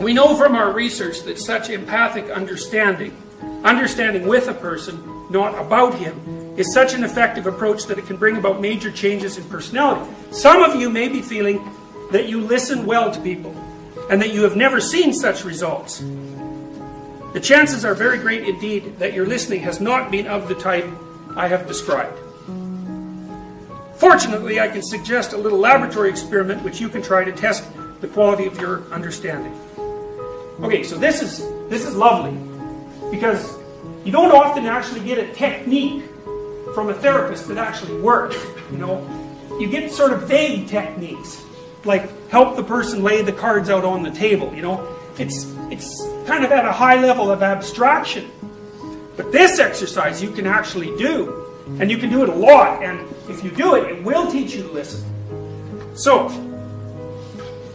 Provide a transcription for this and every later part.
We know from our research that such empathic understanding, understanding with a person, not about him, is such an effective approach that it can bring about major changes in personality. Some of you may be feeling that you listen well to people and that you have never seen such results. The chances are very great indeed that your listening has not been of the type I have described. Fortunately, I can suggest a little laboratory experiment which you can try to test the quality of your understanding. Okay, so this is this is lovely because you don't often actually get a technique from a therapist that actually works. You know, you get sort of vague techniques, like help the person lay the cards out on the table. You know, it's it's kind of at a high level of abstraction. But this exercise you can actually do, and you can do it a lot. And if you do it, it will teach you to listen. So,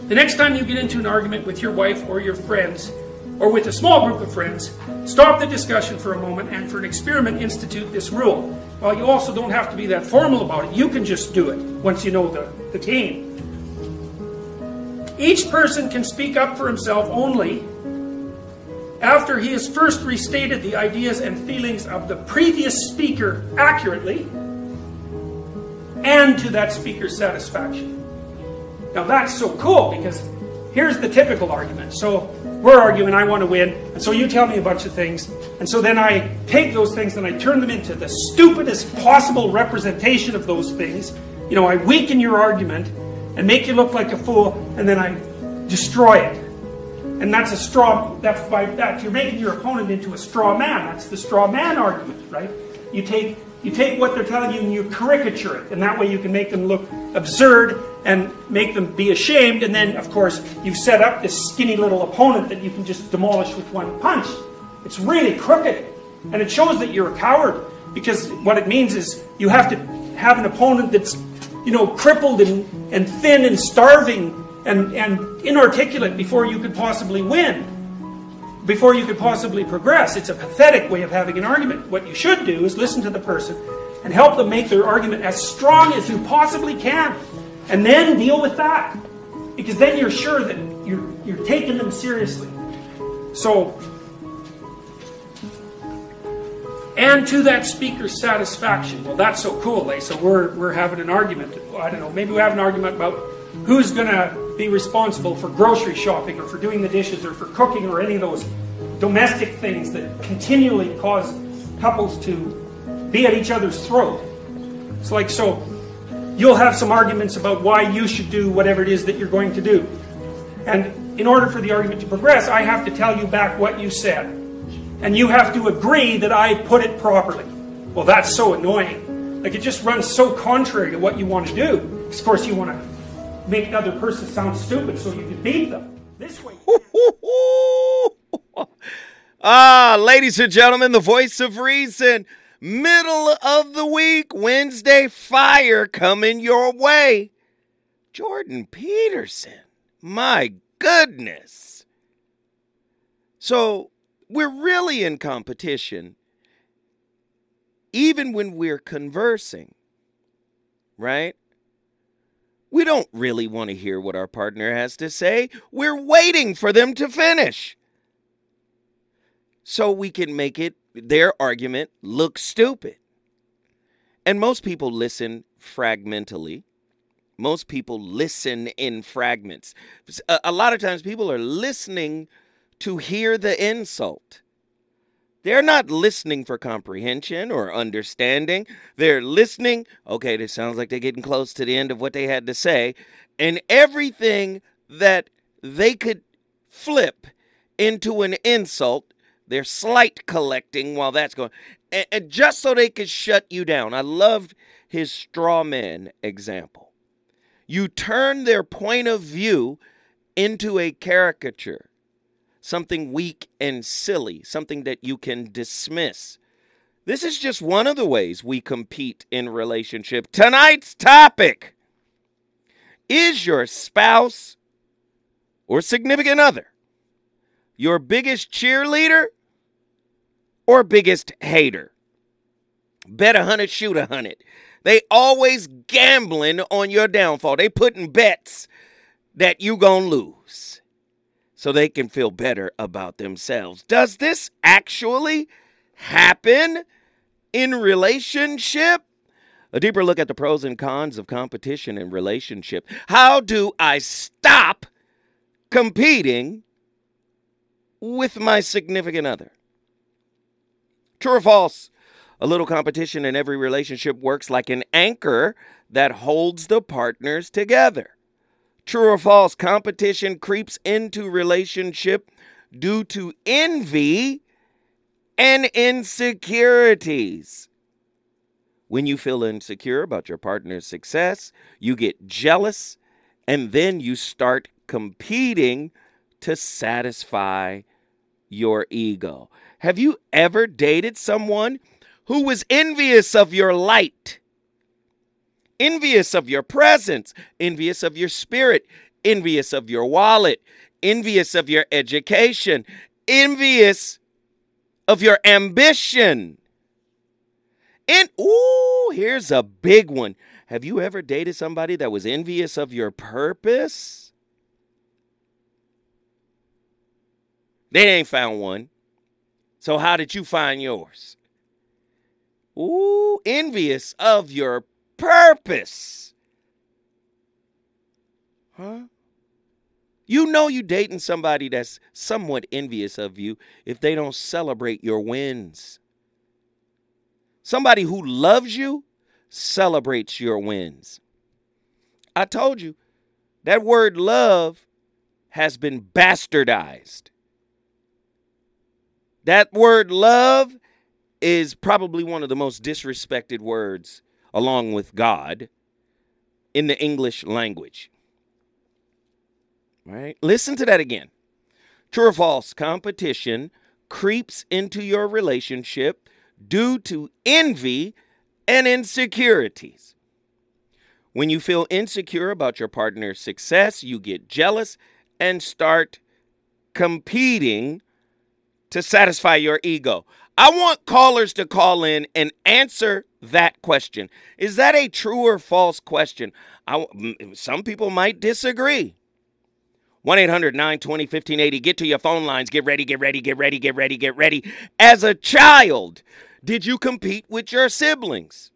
the next time you get into an argument with your wife or your friends, or with a small group of friends, stop the discussion for a moment and for an experiment institute this rule. While you also don't have to be that formal about it, you can just do it once you know the, the game. Each person can speak up for himself only after he has first restated the ideas and feelings of the previous speaker accurately and to that speaker's satisfaction. Now that's so cool because here's the typical argument. So we're arguing, I want to win, and so you tell me a bunch of things, and so then I take those things and I turn them into the stupidest possible representation of those things. You know, I weaken your argument and make you look like a fool, and then I destroy it. And that's a straw, that's by that, you're making your opponent into a straw man. That's the straw man argument, right? You take, you take what they're telling you and you caricature it, and that way you can make them look absurd and make them be ashamed, and then, of course, you've set up this skinny little opponent that you can just demolish with one punch. It's really crooked, and it shows that you're a coward, because what it means is you have to have an opponent that's, you know, crippled and, and thin and starving and, and inarticulate before you could possibly win, before you could possibly progress. It's a pathetic way of having an argument. What you should do is listen to the person and help them make their argument as strong as you possibly can. And then deal with that. Because then you're sure that you're, you're taking them seriously. So, and to that speaker's satisfaction. Well, that's so cool, eh? So we're, we're having an argument. I don't know, maybe we have an argument about who's going to be responsible for grocery shopping or for doing the dishes or for cooking or any of those domestic things that continually cause couples to be at each other's throat. It's like, so you'll have some arguments about why you should do whatever it is that you're going to do. And in order for the argument to progress, I have to tell you back what you said. And you have to agree that I put it properly. Well, that's so annoying. Like, it just runs so contrary to what you want to do. Of course, you want to make another person sound stupid so you can beat them. This way. ah, ladies and gentlemen, the voice of reason. Middle of the week, Wednesday fire coming your way. Jordan Peterson. My goodness. So, we're really in competition, even when we're conversing, right? We don't really want to hear what our partner has to say. We're waiting for them to finish. So we can make it their argument look stupid. And most people listen fragmentally. Most people listen in fragments. A, lot of times people are listening to hear the insult. They're not listening for comprehension or understanding. They're listening. Okay, this sounds like they're getting close to the end of what they had to say. And everything that they could flip into an insult, they're slight collecting while that's going. And, and just so they could shut you down. I loved his straw man example. You turn their point of view into a caricature something weak and silly, something that you can dismiss. This is just one of the ways we compete in relationship. Tonight's topic is your spouse or significant other your biggest cheerleader or biggest hater? Bet a hundred, shoot a hundred. They always gambling on your downfall. They putting bets that you gonna lose. so they can feel better about themselves. Does this actually happen in relationship? A deeper look at the pros and cons of competition in relationship. How do I stop competing with my significant other? True or false? A little competition in every relationship works like an anchor that holds the partners together. True or false? Competition creeps into relationship due to envy and insecurities. When you feel insecure about your partner's success, you get jealous and then you start competing to satisfy your ego. Have you ever dated someone who was envious of your light? Envious of your presence, envious of your spirit, envious of your wallet, envious of your education, envious of your ambition. And ooh, here's a big one. Have you ever dated somebody that was envious of your purpose? They ain't found one. So how did you find yours? Ooh, envious of your purpose. Huh? You know you dating somebody that's somewhat envious of you if they don't celebrate your wins. Somebody who loves you celebrates your wins. I told you that word love has been bastardized. That word love is probably one of the most disrespected words, along with God, in the English language. Right? Listen to that again. True or false? Competition creeps into your relationship due to envy and insecurities. When you feel insecure about your partner's success, you get jealous and start competing to satisfy your ego. I want callers to call in and answer that question. Is that a true or false question? I, some people might disagree. 1 800 920 1580. Get to your phone lines. Get ready, get ready, get ready, get ready, get ready. As a child, did you compete with your siblings?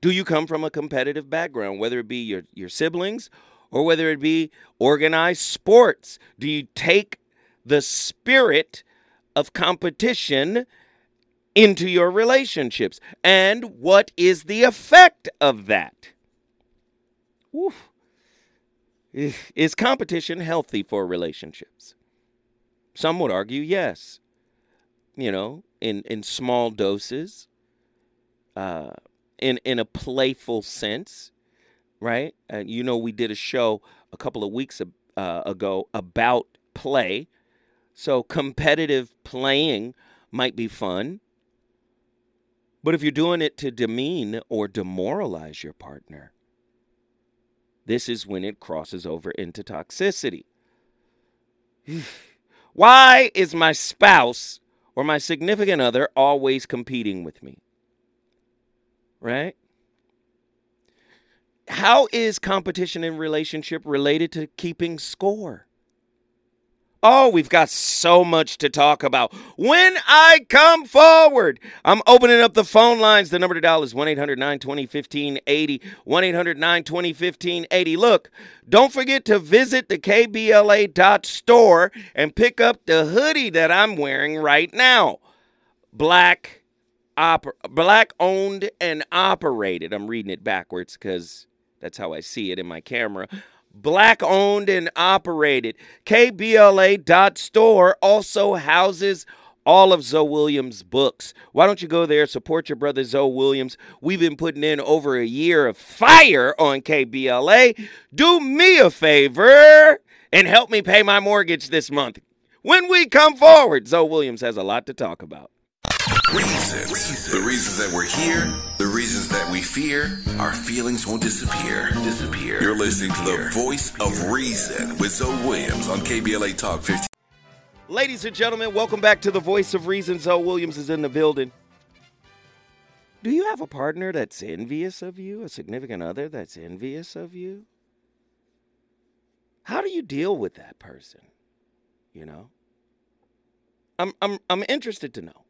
Do you come from a competitive background, whether it be your, your siblings or whether it be organized sports? Do you take the spirit of competition into your relationships? And what is the effect of that? Oof. Is competition healthy for relationships? Some would argue yes. You know, in in small doses, uh, in in a playful sense, right? Uh, you know, we did a show a couple of weeks uh, ago about play, so competitive playing might be fun, but if you're doing it to demean or demoralize your partner, this is when it crosses over into toxicity. Why is my spouse or my significant other always competing with me? Right? How is competition in relationship related to keeping score? Oh, we've got so much to talk about. When I come forward, I'm opening up the phone lines. The number to dial is 1 800 920 1580. 1 800 920 1580. Look, don't forget to visit the KBLA.store and pick up the hoodie that I'm wearing right now. Black, oper- black owned and operated. I'm reading it backwards because that's how I see it in my camera black owned and operated. KBLA.store also houses all of Zoe Williams' books. Why don't you go there, support your brother Zoe Williams? We've been putting in over a year of fire on KBLA. Do me a favor and help me pay my mortgage this month. When we come forward, Zoe Williams has a lot to talk about. Reasons. The reasons that we're here, the reasons that we fear, our feelings won't disappear. Disappear. You're listening to the voice of reason with Zoe Williams on KBLA Talk 15. Ladies and gentlemen, welcome back to the voice of reason. Zoe Williams is in the building. Do you have a partner that's envious of you? A significant other that's envious of you? How do you deal with that person? You know? I'm I'm I'm interested to know.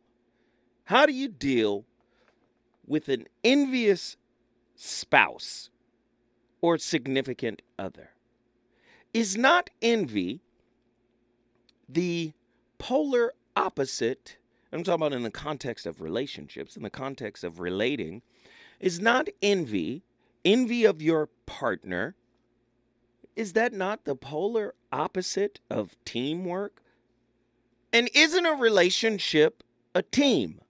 How do you deal with an envious spouse or significant other? Is not envy the polar opposite? I'm talking about in the context of relationships, in the context of relating. Is not envy, envy of your partner, is that not the polar opposite of teamwork? And isn't a relationship a team?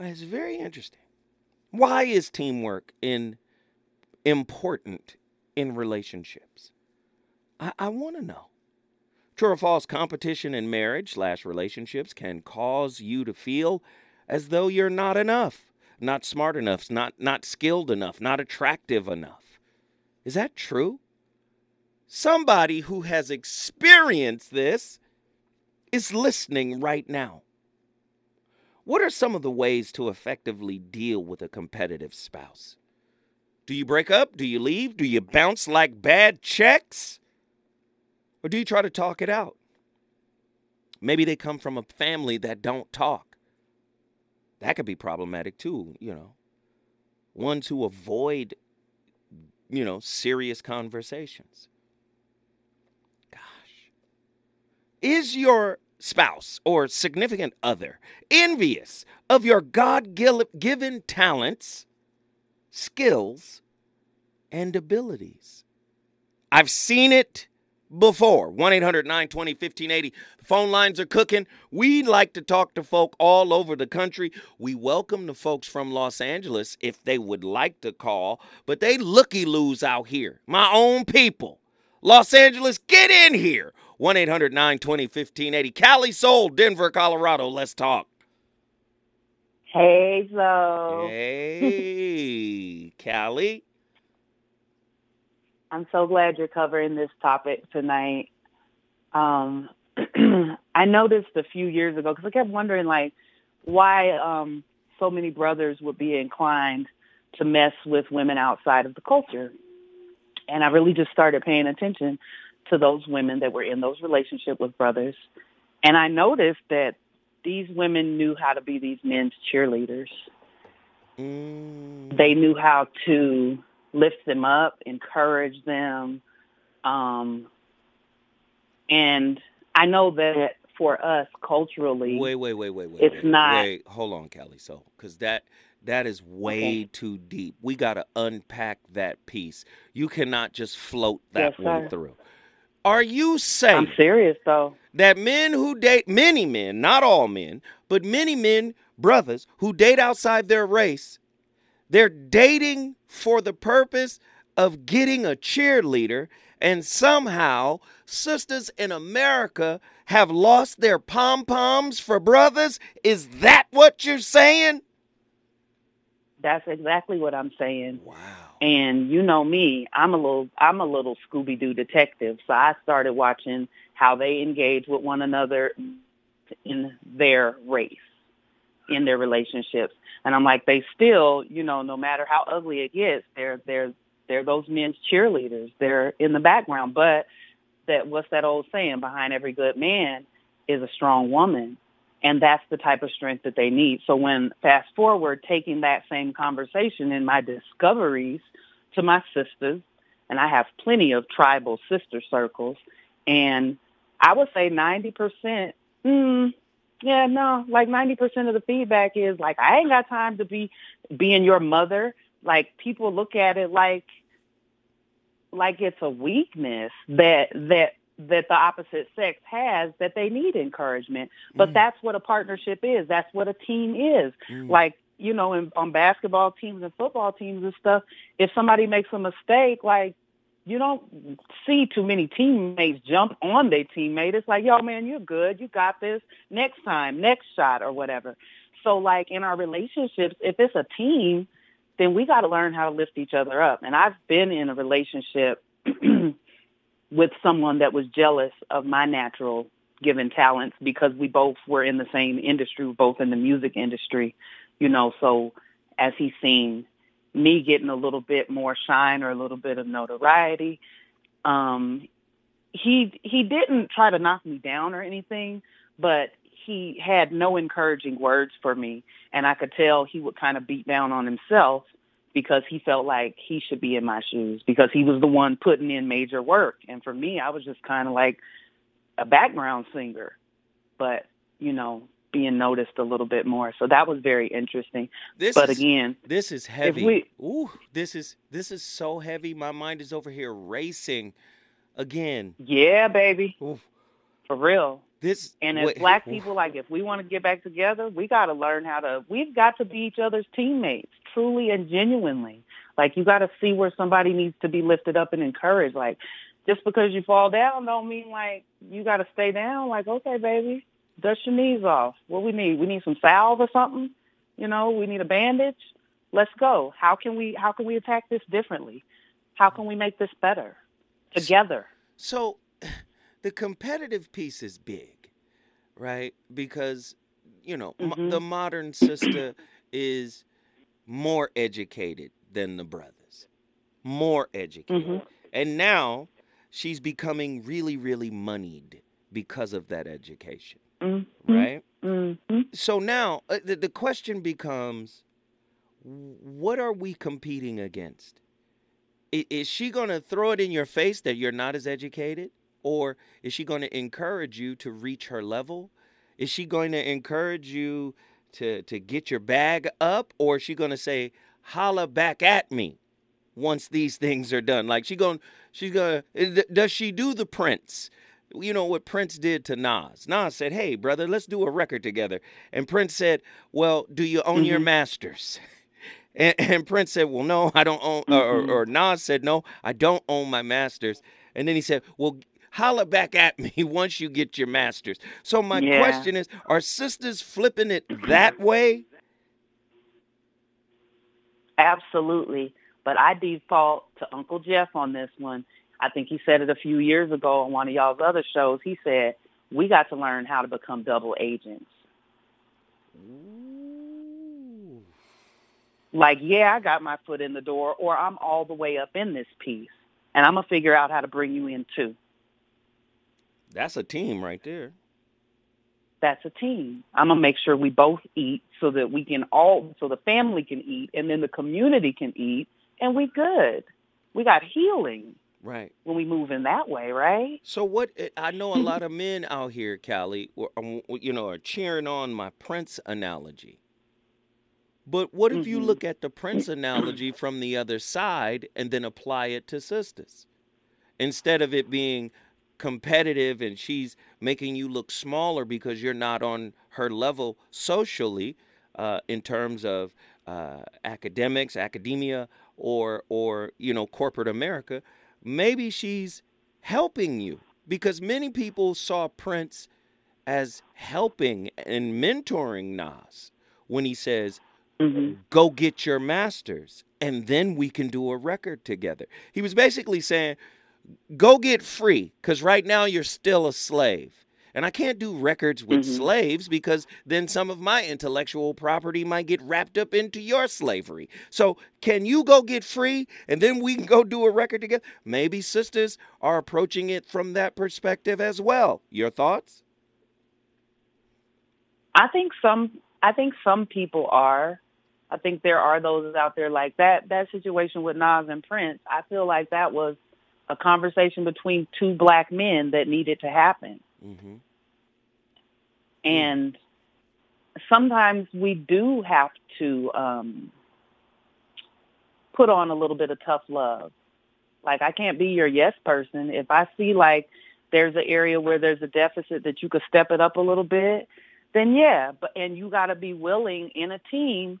That's very interesting. Why is teamwork in important in relationships? I, I want to know. True or false competition in marriage slash relationships can cause you to feel as though you're not enough, not smart enough, not not skilled enough, not attractive enough. Is that true? Somebody who has experienced this is listening right now. What are some of the ways to effectively deal with a competitive spouse? Do you break up? Do you leave? Do you bounce like bad checks? Or do you try to talk it out? Maybe they come from a family that don't talk. That could be problematic too, you know. Ones who avoid, you know, serious conversations. Gosh. Is your spouse or significant other envious of your God given talents, skills, and abilities? I've seen it before. 1 800 920 1580. The phone lines are cooking. We like to talk to folk all over the country. We welcome the folks from Los Angeles if they would like to call, but they looky loos out here. My own people. Los Angeles, get in here. 1 800 920 1580. Cali Soul, Denver, Colorado. Let's talk. Hey, Zo. Hey, Callie. I'm so glad you're covering this topic tonight. Um, I noticed a few years ago because I kept wondering, like, why um, so many brothers would be inclined to mess with women outside of the culture. And I really just started paying attention to those women that were in those relationships with brothers. And I noticed that these women knew how to be these men's cheerleaders. Mm. They knew how to lift them up, encourage them. Um, and I know that for us culturally, wait, wait, wait, wait, wait, it's wait, not. Wait, hold on, Kelly. So, because that that is way okay. too deep. We got to unpack that piece. You cannot just float that yes, one sir. through. Are you saying I'm serious though that men who date many men, not all men, but many men, brothers who date outside their race, they're dating for the purpose of getting a cheerleader and somehow sisters in America have lost their pom-poms for brothers? Is that what you're saying? That's exactly what I'm saying. Wow. And you know me, I'm a little I'm a little Scooby Doo detective. So I started watching how they engage with one another in their race, in their relationships. And I'm like, they still, you know, no matter how ugly it gets, they're they're they're those men's cheerleaders. They're in the background. But that what's that old saying? Behind every good man is a strong woman. And that's the type of strength that they need. So when fast forward, taking that same conversation in my discoveries to my sisters, and I have plenty of tribal sister circles, and I would say 90%, mm, yeah, no, like 90% of the feedback is like, I ain't got time to be being your mother. Like people look at it like, like it's a weakness that, that that the opposite sex has that they need encouragement. But mm. that's what a partnership is. That's what a team is. Mm. Like, you know, in, on basketball teams and football teams and stuff, if somebody makes a mistake, like, you don't see too many teammates jump on their teammate. It's like, yo, man, you're good. You got this. Next time, next shot or whatever. So like in our relationships, if it's a team, then we got to learn how to lift each other up. And I've been in a relationship with someone that was jealous of my natural given talents because we both were in the same industry, both in the music industry, you know, so as he's seen me getting a little bit more shine or a little bit of notoriety, um, he he didn't try to knock me down or anything, but he had no encouraging words for me, and I could tell he would kind of beat down on himself because he felt like he should be in my shoes because he was the one putting in major work, and for me, I was just kind of like a background singer, but you know, being noticed a little bit more. So that was very interesting. This but is, again, this is heavy. we- Ooh, this is this is so heavy. My mind is over here racing again. yeah, baby, for real. This And as wait, black people, like if we want to get back together, we got to learn how to. We've got to be each other's teammates, truly and genuinely. Like you got to see where somebody needs to be lifted up and encouraged. Like just because you fall down, don't mean like you got to stay down. Like okay, baby, dust your knees off. What we need? We need some salve or something. You know, we need a bandage. Let's go. How can we? How can we attack this differently? How can we make this better together? So the competitive piece is big, right? Because you know m- Mhm. the modern sister is more educated than the brothers, more educated, Mhm. and now she's becoming really, really moneyed because of that education, Mm-hmm. right? Mm-hmm. So now uh, the, the question becomes what are we competing against? Is she going to throw it in your face that you're not as educated? Or is she going to encourage you to reach her level? Is she going to encourage you to, to get your bag up? Or is she going to say, holla back at me once these things are done? Like she going, she's going to, does she do the Prince? you know what Prince did to Nas. Nas said, "Hey, brother, let's do a record together." And Prince said, "Well, do you own your Mhm. masters?" And, and Prince said, "Well, no, I don't own." Or, or, or Nas said, "No, I don't own my masters." And then he said, "Well." Holla back at me once you get your masters. So my Yeah. question is: Are sisters flipping it mm-hmm. that way? Absolutely. But I default to Uncle Jeff on this one. I think he said it a few years ago on one of y'all's other shows. He said, we got to learn how to become double agents. Ooh. Like, yeah, I got my foot in the door, or I'm all the way up in this piece. And I'm going to figure out how to bring you in too. That's a team right there. That's a team. I'm going to make sure we both eat so that we can all, so the family can eat and then the community can eat and we good. We got healing Right. when we move in that way, right? So what? eh, I know a lot of men out here, Callie, um, you know, are cheering on my Prince analogy. But what if you Mhm. look at the Prince analogy from the other side and then apply it to sisters? Instead of it being competitive and she's making you look smaller because you're not on her level socially, uh, in terms of uh, academics, academia, or or you know corporate America, maybe she's helping you because many people saw Prince as helping and mentoring Nas when he says, hmm "Go get your masters, and then we can do a record together." He was basically saying, "Go get free, because right now you're still a slave." And I can't do records with Mhm. slaves because then some of my intellectual property might get wrapped up into your slavery. So, can you go get free and then we can go do a record together? Maybe sisters are approaching it from that perspective as well. Your thoughts? I think some I think some people are. I think there are those out there like that. That situation with Nas and Prince, I feel like that was a conversation between two black men that needed to happen. Mm-hmm. And sometimes we do have to um, put on a little bit of tough love. Like I can't be your yes person. If I see like there's an area where there's a deficit that you could step it up a little bit, then yeah. But and you got to be willing in a team.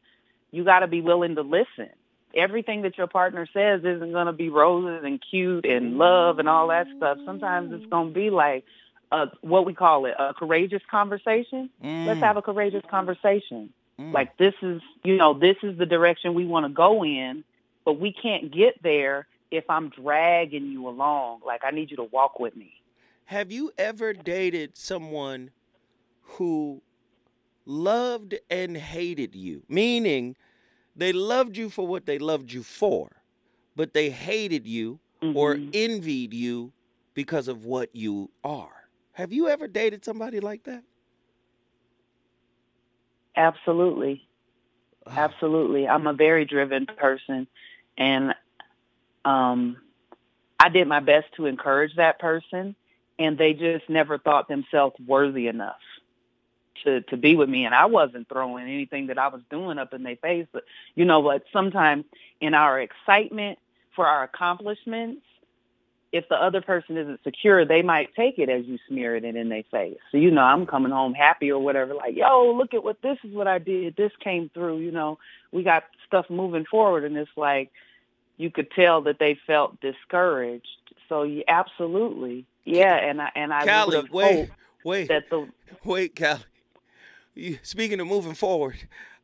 You got to be willing to listen. Everything that your partner says isn't going to be roses and cute and love and all that stuff. Sometimes it's going to be like a, what we call it a courageous conversation. Let's have a courageous conversation. Mm. Like this is, you know, this is the direction we want to go in, but we can't get there if I'm dragging you along. Like I need you to walk with me. Have you ever dated someone who loved and hated you? Meaning they loved you for what they loved you for, but they hated you or Mhm. envied you because of what you are. Have you ever dated somebody like that? Absolutely. Absolutely. I'm a very driven person and um I did my best to encourage that person and they just never thought themselves worthy enough to to be with me and I wasn't throwing anything that I was doing up in their face but you know what? Sometimes in our excitement for our accomplishments if the other person isn't secure they might take it as you smear it in their face. So you know I'm coming home happy or whatever like yo look at what this is what I did. This came through you know we got stuff moving forward and it's like you could tell that they felt discouraged. So you absolutely. Yeah and I and I Callie, would wait, hope wait, that the wait, Callie. Speaking of moving forward,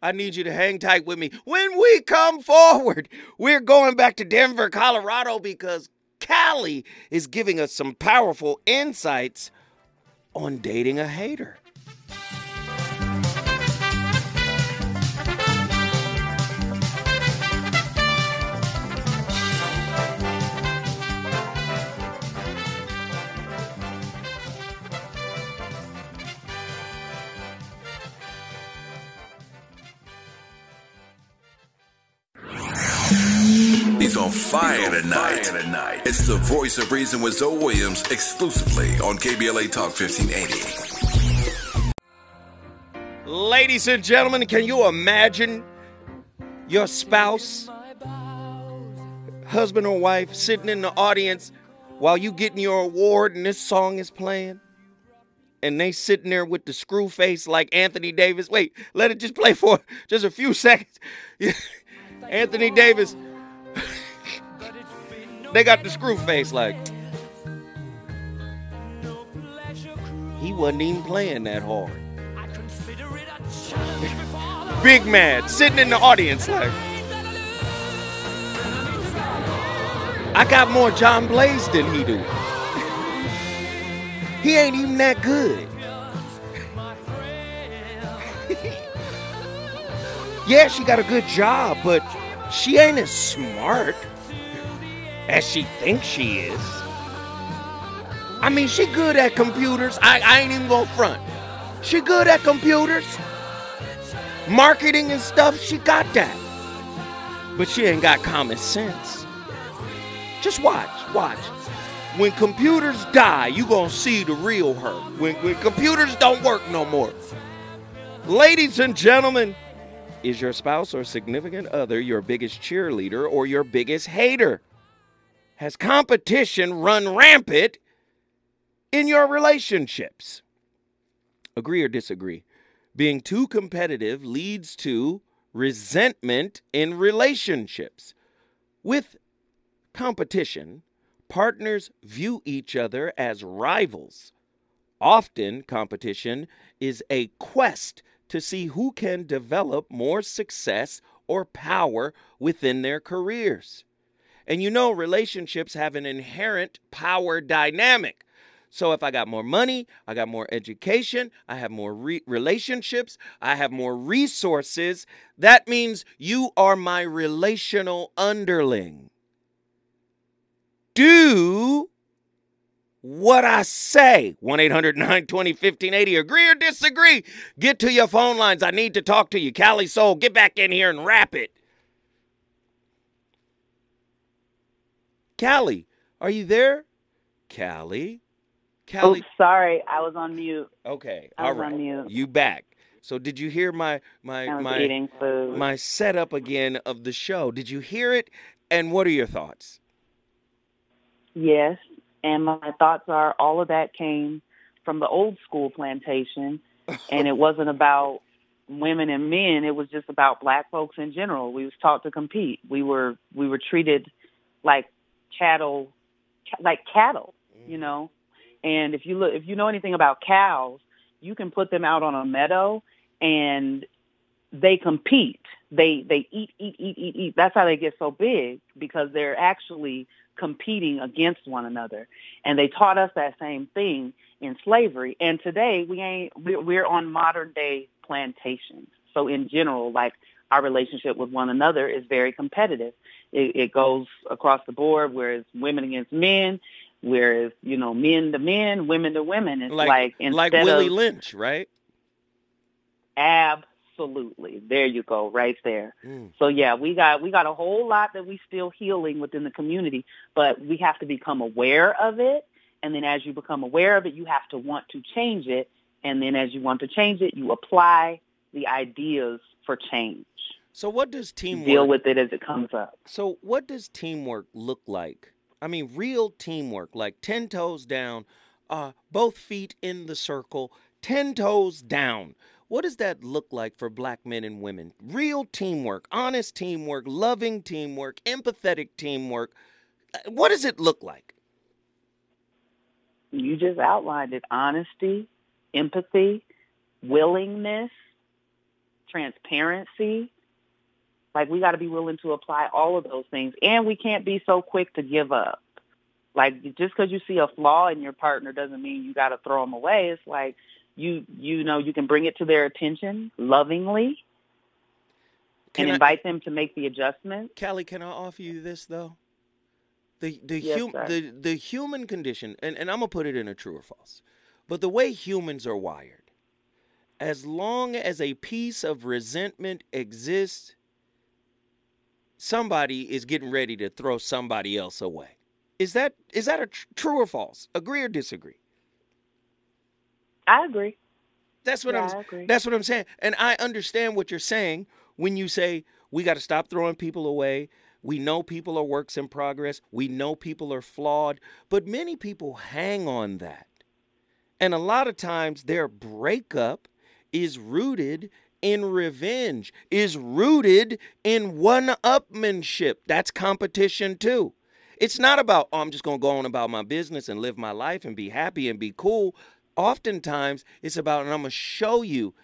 I need you to hang tight with me. When we come forward, we're going back to Denver, Colorado, because Callie is giving us some powerful insights on dating a hater. He's on fire tonight. It's the voice of reason with Zoe Williams exclusively on KBLA Talk 1580. Ladies and gentlemen, can you imagine your spouse, husband or wife, sitting in the audience while you getting your award and this song is playing? And they sitting there with the screw face like Anthony Davis. Wait, let it just play for just a few seconds. Anthony Davis. They got the screw face like. He wasn't even playing that hard. Big man sitting in the audience like. I got more John Blaze than he do. he ain't even that good. yeah, she got a good job, but she ain't as smart as she thinks she is. I mean, she good at computers. I, I ain't even gonna front. She good at computers. Marketing and stuff, she got that. But she ain't got common sense. Just watch, watch. When computers die, you gonna see the real her. When, when computers don't work no more. Ladies and gentlemen, is your spouse or significant other your biggest cheerleader or your biggest hater? Has competition run rampant in your relationships? Agree or disagree? Being too competitive leads to resentment in relationships. With competition, partners view each other as rivals. Often, competition is a quest to see who can develop more success or power within their careers. And you know, relationships have an inherent power dynamic. So if I got more money, I got more education, I have more re- relationships, I have more resources, that means you are my relational underling. Do what I say. 1 800 920 1580. Agree or disagree? Get to your phone lines. I need to talk to you. Callie Soul, get back in here and rap it. Callie, are you there? Callie? Oh, Callie? Oh, sorry, I was on mute. Okay, I all was on mute. You back. So did you hear my my my eating food. my setup again of the show? Did you hear it? And what are your thoughts? Yes, and my thoughts are all of that came from the old school plantation, and it wasn't about women and men. It was just about black folks in general. We was taught to compete. We were we were treated like cattle, like cattle, you mm-hmm. know. And if you look, if you know anything about cows, you can put them out on a meadow and they compete. They they eat eat eat eat eat. That's how they get so big because they're actually competing against one another. And they taught us that same thing in slavery. And today we ain't we're, we're on modern day plantations. So in general, like our relationship with one another is very competitive. It, it goes across the board, whereas women against men, Whereas, you know, men to men, women to women, it's like like, instead like Willie of Lynch, right? absolutely. There you go, right there. Mm. So yeah, we got we got a whole lot that we still healing within the community, but we have to become aware of it. And then as you become aware of it, you have to want to change it. And then as you want to change it, you apply the ideas for change. So what does teamwork Deal with it as it comes up. So, what does teamwork look like? I mean, real teamwork, like 10 toes down, uh, both feet in the circle, 10 toes down. What does that look like for black men and women? Real teamwork, honest teamwork, loving teamwork, empathetic teamwork. Uh, What does it look like? You just outlined it. Honesty, empathy, willingness, transparency. Like we got to be willing to apply all of those things. And we can't be so quick to give up. Like just because you see a flaw in your partner doesn't mean you got to throw them away. It's like you you know you can bring it to their attention lovingly Can and I- invite them to make the adjustment. Callie, can I offer you this though? The the Yes, hum, the the human condition, and, and I'm gonna put it in a true or false, but the way humans are wired, as long as a piece of resentment exists, somebody is getting ready to throw somebody else away. Is that is that a tr- true or false? Agree or disagree? I agree. That's what Yeah, I'm. I agree. That's what I'm saying, and I understand what you're saying when you say we got to stop throwing people away. We know people are works in progress. We know people are flawed, but many people hang on that, and a lot of times their breakup is rooted in revenge, is rooted in one-upmanship. That's competition too. It's not about, oh, I'm just going to go on about my business and live my life and be happy and be cool. Oftentimes, it's about, and I'm going to show you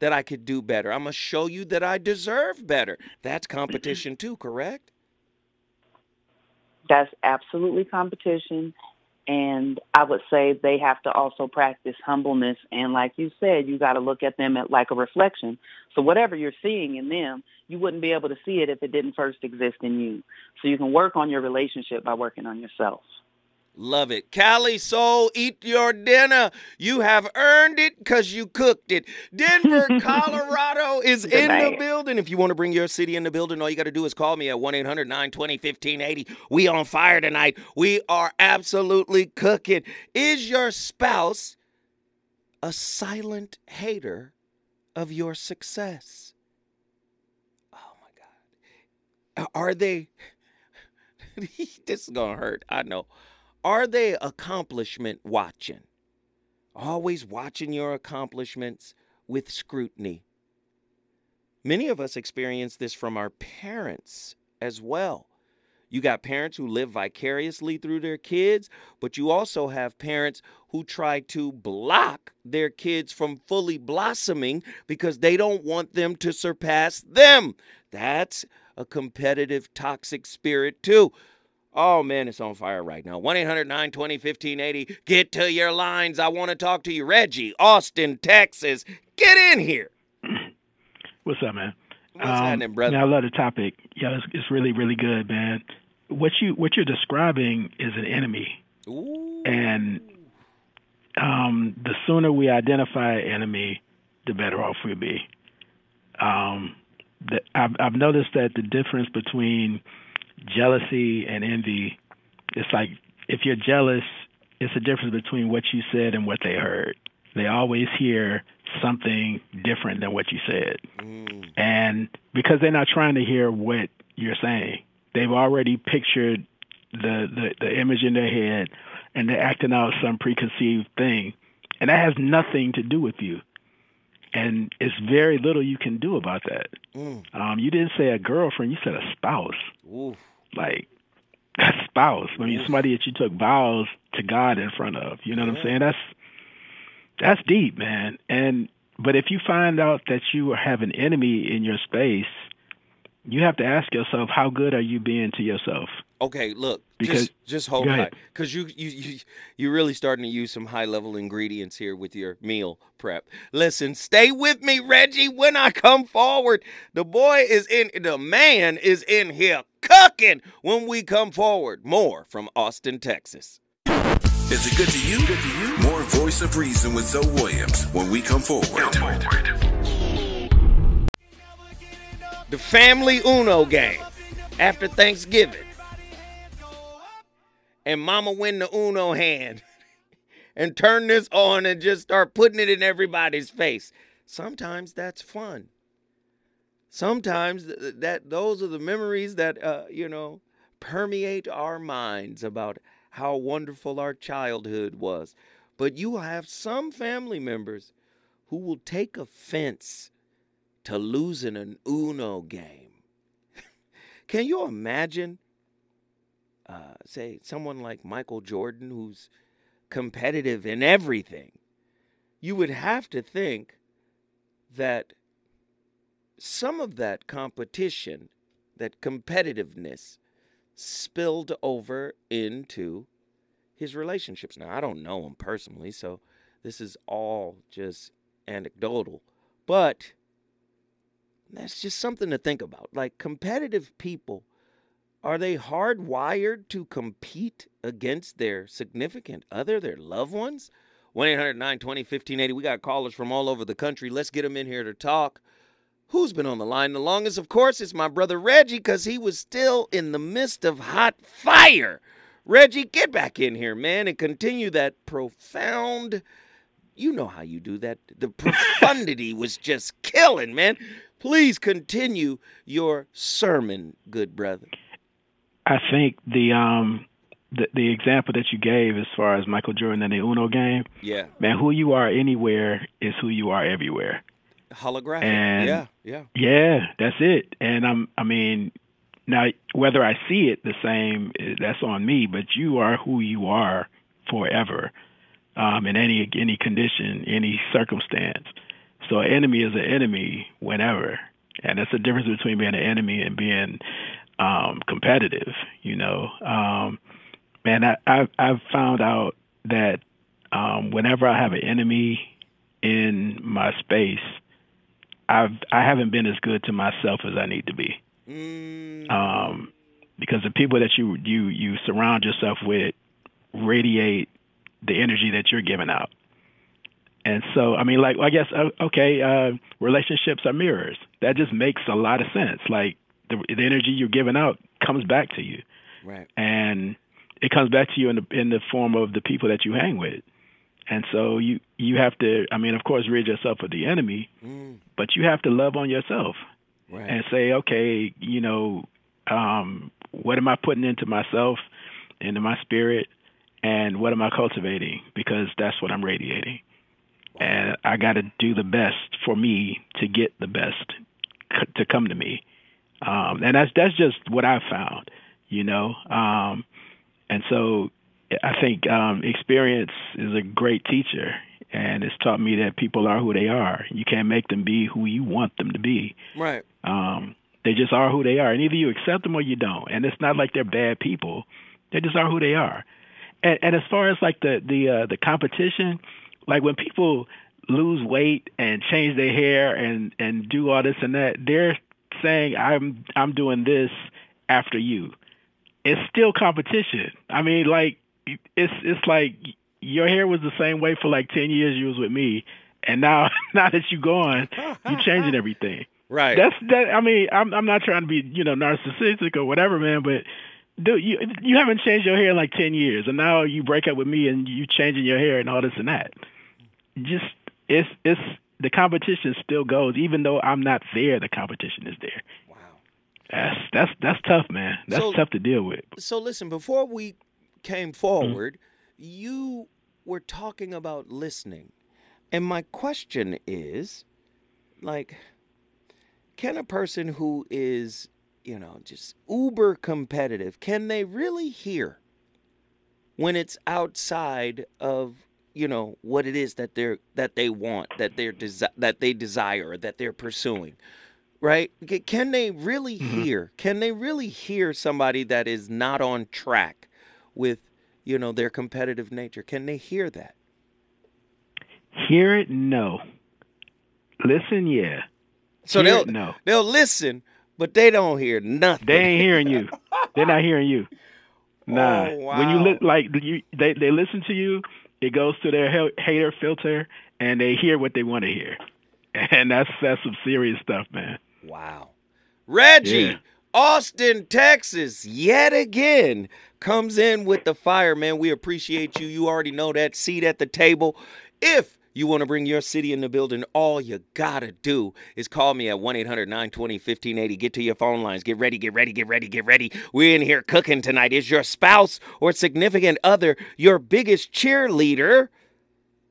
that I could do better. I'm going to show you that I deserve better. That's competition too, correct? That's absolutely competition. And I would say they have to also practice humbleness. And like you said, you got to look at them at like a reflection. So whatever you're seeing in them, you wouldn't be able to see it if it didn't first exist in you. So you can work on your relationship by working on yourself. Love it. Cali Soul, eat your dinner. You have earned it because you cooked it. Denver, Colorado is in the building. If you want to bring your city in the building, all you got to do is call me at 1 800 920 1580. We on fire tonight. We are absolutely cooking. Is your spouse a silent hater of your success? Oh my God. Are they? this is going to hurt. I know. Are they accomplishment watching? Always watching your accomplishments with scrutiny. Many of us experience this from our parents as well. You got parents who live vicariously through their kids, but you also have parents who try to block their kids from fully blossoming because they don't want them to surpass them. That's a competitive, toxic spirit, too. Oh man, it's on fire right now. 1 800 920 1580. Get to your lines. I want to talk to you. Reggie, Austin, Texas. Get in here. What's up, man? What's happening, brother? Yeah, I love the topic. Yeah, it's, it's really, really good, man. What you what you're describing is an enemy, Ooh. and um, the sooner we identify an enemy, the better off we'll be. Um, the, I've, I've noticed that the difference between jealousy and envy, it's like if you're jealous, it's a difference between what you said and what they heard. They always hear something different than what you said. Mm. And because they're not trying to hear what you're saying, they've already pictured the, the, the image in their head and they're acting out some preconceived thing. And that has nothing to do with you. And it's very little you can do about that. Mm. Um, you didn't say a girlfriend, you said a spouse. Ooh. Like a spouse. I mean, somebody that you took vows to God in front of. You know what I'm saying? That's that's deep, man. And but if you find out that you have an enemy in your space, you have to ask yourself, how good are you being to yourself? Okay, look, Because- just just hold on, because you you you you're really starting to use some high level ingredients here with your meal prep. Listen, stay with me, Reggie. When I come forward, the boy is in, the man is in here cooking. When we come forward, more from Austin, Texas. Is it good to you? Good to you? More Voice of Reason with Zoe Williams when we come forward. The family Uno game after Thanksgiving. And mama win the Uno hand and turn this on and just start putting it in everybody's face. Sometimes that's fun. Sometimes th- that those are the memories that uh, you know permeate our minds about how wonderful our childhood was. But you have some family members who will take offense to losing an Uno game. Can you imagine, uh, say, someone like Michael Jordan who's competitive in everything? You would have to think that some of that competition, that competitiveness, spilled over into his relationships. Now, I don't know him personally, so this is all just anecdotal, but that's just something to think about. Like competitive people, are they hardwired to compete against their significant other, their loved ones? 1 800 920 1580. We got callers from all over the country. Let's get them in here to talk. Who's been on the line the longest? Of course, it's my brother Reggie because he was still in the midst of hot fire. Reggie, get back in here, man, and continue that profound. You know how you do that. The profundity was just killing, man. Please continue your sermon, good brother. I think the um the the example that you gave as far as Michael Jordan and the Uno game, Yeah. man, who you are anywhere is who you are everywhere. Holographic. And- yeah, yeah. Yeah, that's it. And I'm I mean, now whether I see it the same, eh, that's on me. But you are who you are forever, um, in any any condition, any circumstance. So an enemy is an enemy whenever, and that's the difference between being an enemy and being um, competitive. You know, um, man, I, I've I've found out that um, whenever I have an enemy in my space, I've I haven't been as good to myself as I need to be. Mm, Um, because the people that you you you surround yourself with radiate the energy that you're giving out. And so, I mean, like, I guess, uh, okay, uh, relationships are mirrors. That just makes a lot of sense. Like, the, the energy you're giving out comes back to you, right. and it comes back to you in the in the form of the people that you hang with. And so you you have to, I mean, of course, rid yourself of the enemy, Mm, but you have to love on yourself right. and say, okay, you know, um, what am I putting into myself, into my spirit, and what am I cultivating? Because that's what I'm radiating. And I got to do the best for me to get the best c- to come to me. Um, and that's that's just what I've found, you know. Um, and so I think um, experience is a great teacher, and it's taught me that people are who they are. You can't make them be who you want them to be. right. Um, they just are who they are, and either you accept them or you don't. And it's not like they're bad people; they just are who they are. And, and as far as like the the uh, the competition, like when people lose weight and change their hair and and do all this and that, they're saying I'm I'm doing this after you. It's still competition. I mean, like it's it's like your hair was the same way for like ten years. You was with me, and now now that you're gone, you're changing everything. Right. That's that. I mean, I'm I'm not trying to be you know narcissistic or whatever, man. But dude, you you haven't changed your hair in like ten years, and now you break up with me and you changing your hair and all this and that. Just it's it's the competition still goes, even though I'm not there. The competition is there. wow. That's that's that's tough, man. That's So- tough to deal with. So listen, before we came mm-hmm. forward, you were talking about listening. And my question is like can a person who is, you know, just uber competitive, can they really hear when it's outside of, you know, what it is that they're that they want, that they're desi- that they desire, that they're pursuing? Right? Can they really mm-hmm. hear? Can they really hear somebody that is not on track with, you know, their competitive nature? Can they hear that? Hear it? No. Listen? Yeah. So Hear they'll it? No. they'll listen, but they don't hear nothing. They ain't hearing you. They're not hearing you. Oh, nah. Oh, wow. When you look like you, they they listen to you, it goes to their hater filter, and they hear what they want to hear, and that's that's some serious stuff, man. Wow. Reggie, Yeah. Austin, Texas, yet again comes in with the fire, man. We appreciate you. You already know that seat at the table. If you want to bring your city in the building, all you got to do is call me at 1 800 920 1580. Get to your phone lines. Get ready, get ready, get ready, get ready. We're in here cooking tonight. Is your spouse or significant other your biggest cheerleader?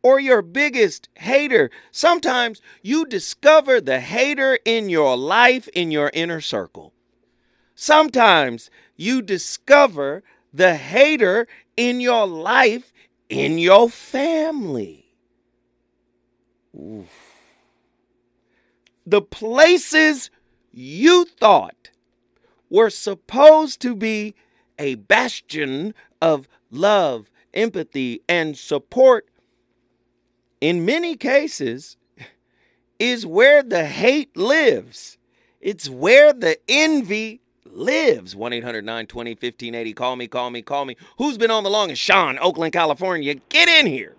or your biggest hater. Sometimes you discover the hater in your life, in your inner circle. Sometimes you discover the hater in your life, in your family. Oof. The places you thought were supposed to be a bastion of love, empathy, and support in many cases, is where the hate lives. It's where the envy lives. 1 800 920 1580. Call me, call me, call me. Who's been on the longest? Sean, Oakland, California. Get in here.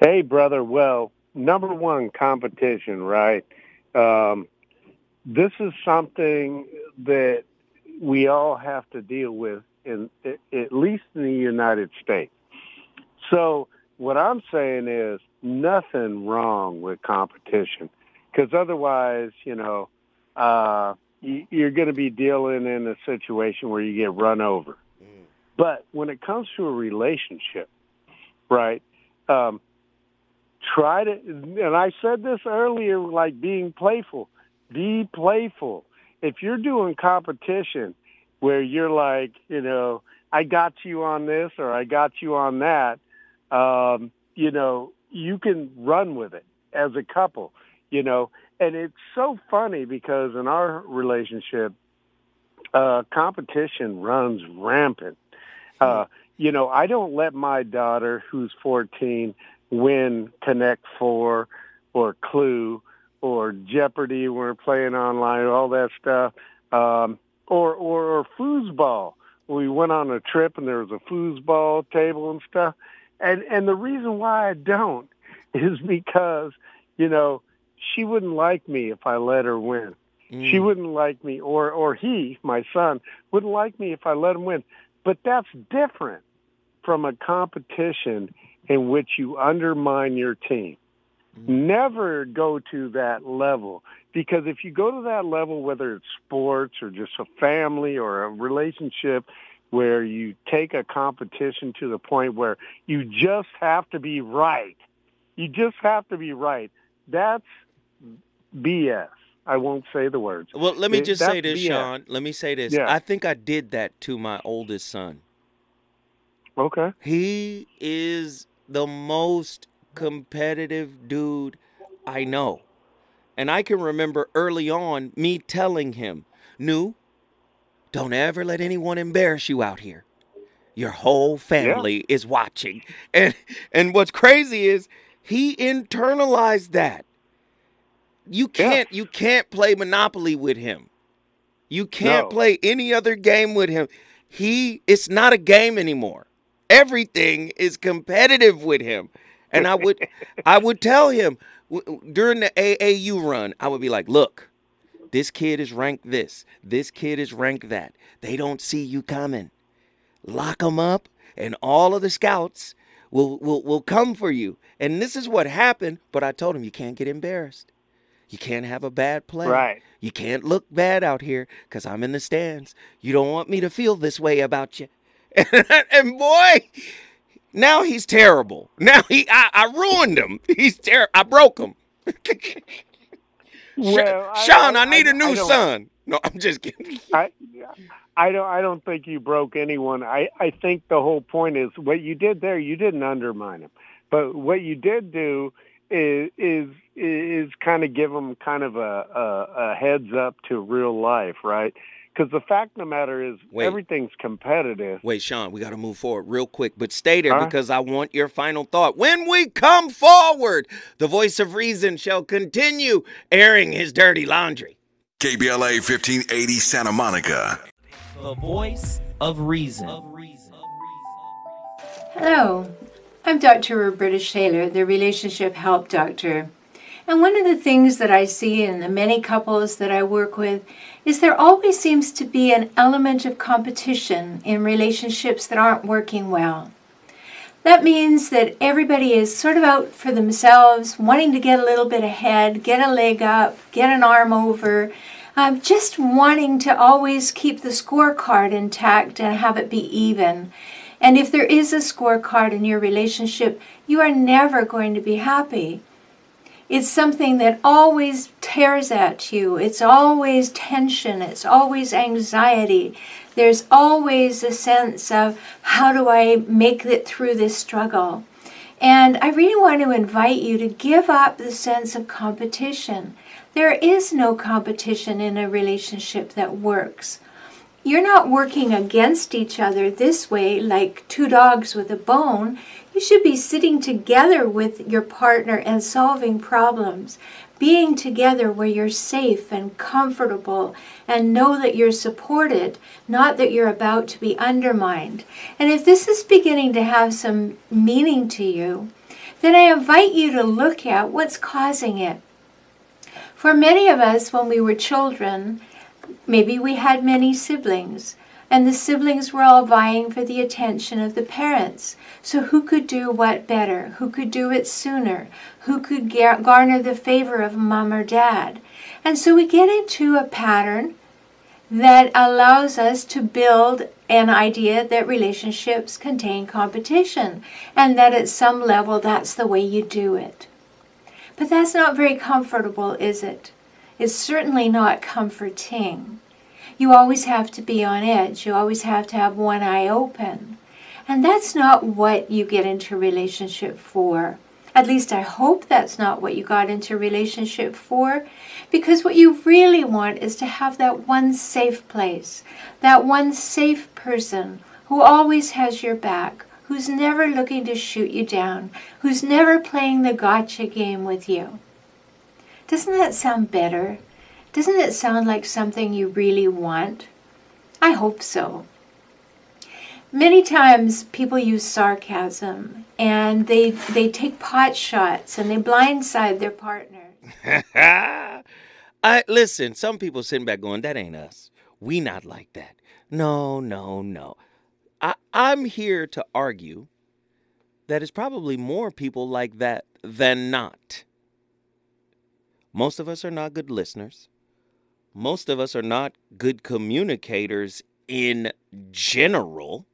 Hey, brother. Well, number one, competition, right? Um, this is something that we all have to deal with, in at least in the United States. So, what I'm saying is nothing wrong with competition, because otherwise, you know, uh, you're going to be dealing in a situation where you get run over. But when it comes to a relationship, right? Um, try to, and I said this earlier, like being playful. Be playful. If you're doing competition where you're like, you know, I got you on this or I got you on that, um, you know, you can run with it as a couple, you know. And it's so funny because in our relationship, uh, competition runs rampant. Uh, you know, I don't let my daughter, who's 14, win Connect Four or Clue or Jeopardy. We're playing online, all that stuff, um, or or, or foosball. We went on a trip and there was a foosball table and stuff. And and the reason why I don't is because you know she wouldn't like me if I let her win. She mm. wouldn't like me, or or he, my son, wouldn't like me if I let him win. But that's different from a competition in which you undermine your team. Mm. Never go to that level because if you go to that level, whether it's sports or just a family or a relationship where you take a competition to the point where you just have to be right, you just have to be right. That's BS. I won't say the words. Well, let me It- just say this, BS. Sean. Let me say this. Yeah. I think I did that to my oldest son. Okay. He is the most competitive dude I know. And I can remember early on me telling him, "Nu, don't ever let anyone embarrass you out here. Your whole family is watching." And and what's crazy is he internalized that. You can't you can't play Monopoly with him. You can't No. play any other game with him. He it's not a game anymore. Everything is competitive with him. And I would I would tell him during the AAU run, I would be like, "Look, this kid is ranked this. This kid is ranked that. They don't see you coming. Lock them up and all of the scouts will will will come for you." And this is what happened, but I told him you can't get embarrassed. You can't have a bad play. Right. You can't look bad out here because I'm in the stands. You don't want me to feel this way about you. and boy, now he's terrible. Now he, I, I ruined him. He's terrible. I broke him. Well, Sean, I, I- need a I new son. No, I'm just kidding. I I don't I don't think you broke anyone. I I think the whole point is what you did there. You didn't undermine him, but what you did do is is is kind of give them kind of a a, a heads up to real life, right? Because the fact of the matter is Wait. everything's competitive. Wait, Sean, we got to move forward real quick, but stay there All right. because I want your final thought. When we come forward, the voice of reason shall continue airing his dirty laundry. KBLA 1580 Santa Monica. The voice of Reason. Hello, I'm Dr. Roberta Shaler, the Relationship Help Doctor. And one of the things that I see in the many couples that I work with is there always seems to be an element of competition in relationships that aren't working well. That means that everybody is sort of out for themselves, wanting to get a little bit ahead, get a leg up, get an arm over, um, just wanting to always keep the scorecard intact and have it be even. And if there is a scorecard in your relationship, you are never going to be happy. It's something that always tears at you. It's always tension. It's always anxiety. There's always a sense of how do I make it through this struggle? And I really want to invite you to give up the sense of competition. There is no competition in a relationship that works. You're not working against each other this way like two dogs with a bone. You should be sitting together with your partner and solving problems, being together where you're safe and comfortable and know that you're supported, not that you're about to be undermined. And if this is beginning to have some meaning to you, then I invite you to look at what's causing it. For many of us, when we were children, Maybe we had many siblings, and the siblings were all vying for the attention of the parents. So, who could do what better? Who could do it sooner? Who could garner the favor of mom or dad? And so, we get into a pattern that allows us to build an idea that relationships contain competition and that at some level that's the way you do it. But that's not very comfortable, is it? Is certainly not comforting. You always have to be on edge. You always have to have one eye open. And that's not what you get into relationship for. At least I hope that's not what you got into relationship for. Because what you really want is to have that one safe place, that one safe person who always has your back, who's never looking to shoot you down, who's never playing the gotcha game with you. Doesn't that sound better? Doesn't it sound like something you really want? I hope so. Many times people use sarcasm and they they take pot shots and they blindside their partner. I listen, some people sitting back going, that ain't us. We not like that. No, no, no. I, I'm here to argue that it's probably more people like that than not. Most of us are not good listeners. Most of us are not good communicators in general.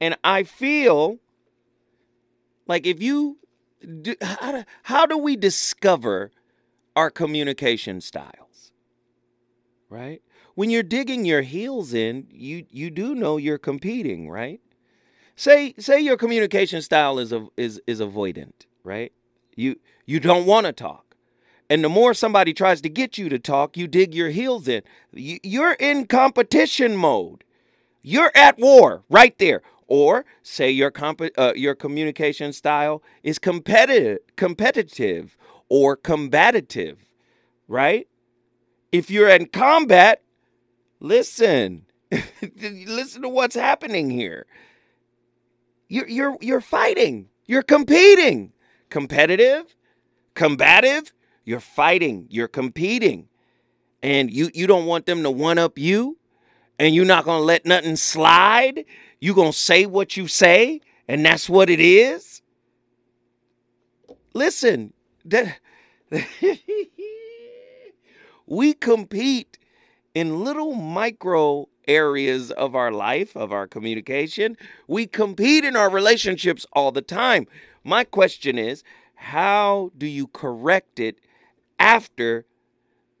And I feel like if you do, how, do, how do we discover our communication styles? Right? When you're digging your heels in, you you do know you're competing, right? Say say your communication style is a, is is avoidant, right? You you don't want to talk. And the more somebody tries to get you to talk, you dig your heels in. You're in competition mode. You're at war right there. Or say your comp- uh, your communication style is competitive, competitive or combative, right? If you're in combat, listen, listen to what's happening here. You're you're you're fighting. You're competing. Competitive, combative, you're fighting, you're competing. And you you don't want them to one up you and you're not going to let nothing slide. You're going to say what you say and that's what it is. Listen, that we compete in little micro areas of our life, of our communication. We compete in our relationships all the time. My question is, how do you correct it after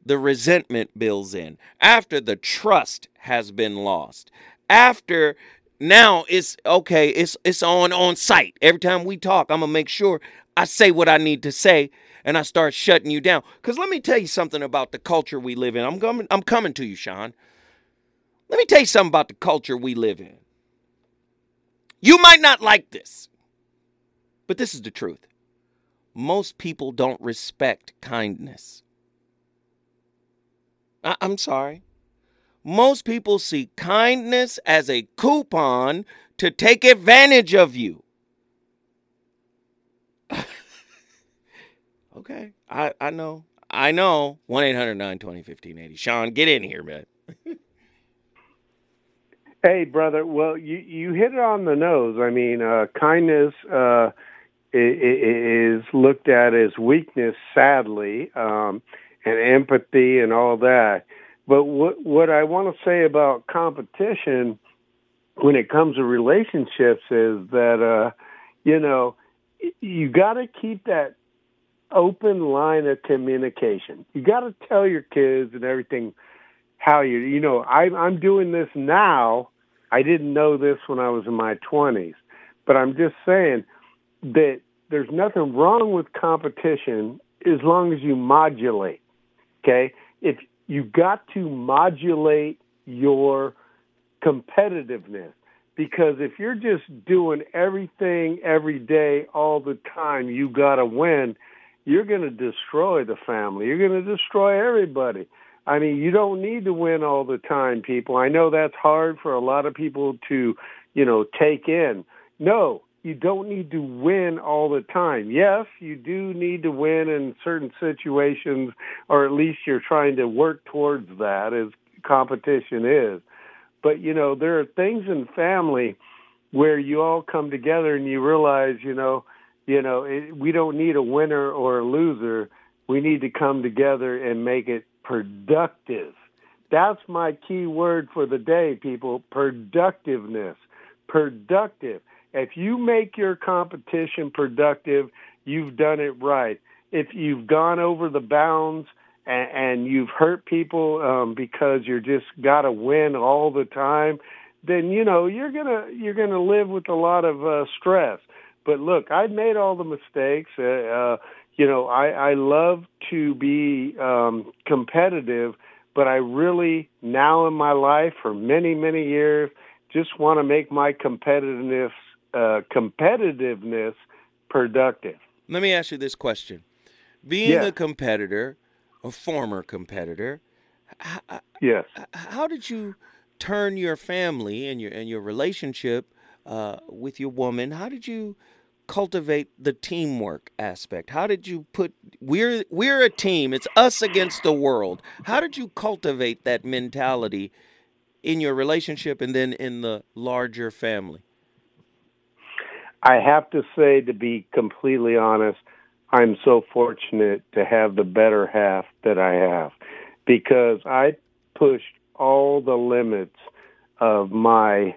the resentment builds in, after the trust has been lost, after now it's okay, it's it's on on site. Every time we talk, I'm gonna make sure I say what I need to say and I start shutting you down. Cause let me tell you something about the culture we live in. I'm coming, I'm coming to you, Sean. Let me tell you something about the culture we live in. You might not like this, but this is the truth most people don't respect kindness. I- am sorry. Most people see kindness as a coupon to take advantage of you. okay, I, I know. I know. 1 800 920 1580. Sean, get in here, man. hey, brother. Well, you, you hit it on the nose. I mean, uh, kindness uh, is looked at as weakness, sadly, um, and empathy and all that. But what what I want to say about competition when it comes to relationships is that uh, you know you got to keep that open line of communication. You got to tell your kids and everything how you you know I, I'm doing this now. I didn't know this when I was in my twenties, but I'm just saying that there's nothing wrong with competition as long as you modulate. Okay, if you got to modulate your competitiveness because if you're just doing everything every day all the time, you got to win. You're going to destroy the family. You're going to destroy everybody. I mean, you don't need to win all the time, people. I know that's hard for a lot of people to, you know, take in. No, you don't need to win all the time. Yes, you do need to win in certain situations, or at least you're trying to work towards that as competition is. But, you know, there are things in family where you all come together and you realize, you know, you know, it, we don't need a winner or a loser. We need to come together and make it productive. That's my key word for the day, people. Productiveness. Productive if you make your competition productive, you've done it right. If you've gone over the bounds and, and you've hurt people um, because you're just got to win all the time, then you know you're gonna you're gonna live with a lot of uh, stress. But look, I've made all the mistakes. Uh, uh, you know, I, I love to be um, competitive, but I really now in my life for many many years just want to make my competitiveness uh, competitiveness productive. Let me ask you this question: Being yeah. a competitor, a former competitor, yes, how did you turn your family and your and your relationship uh, with your woman? How did you cultivate the teamwork aspect? How did you put we're we're a team. It's us against the world. How did you cultivate that mentality in your relationship and then in the larger family? I have to say, to be completely honest, I'm so fortunate to have the better half that I have because I pushed all the limits of my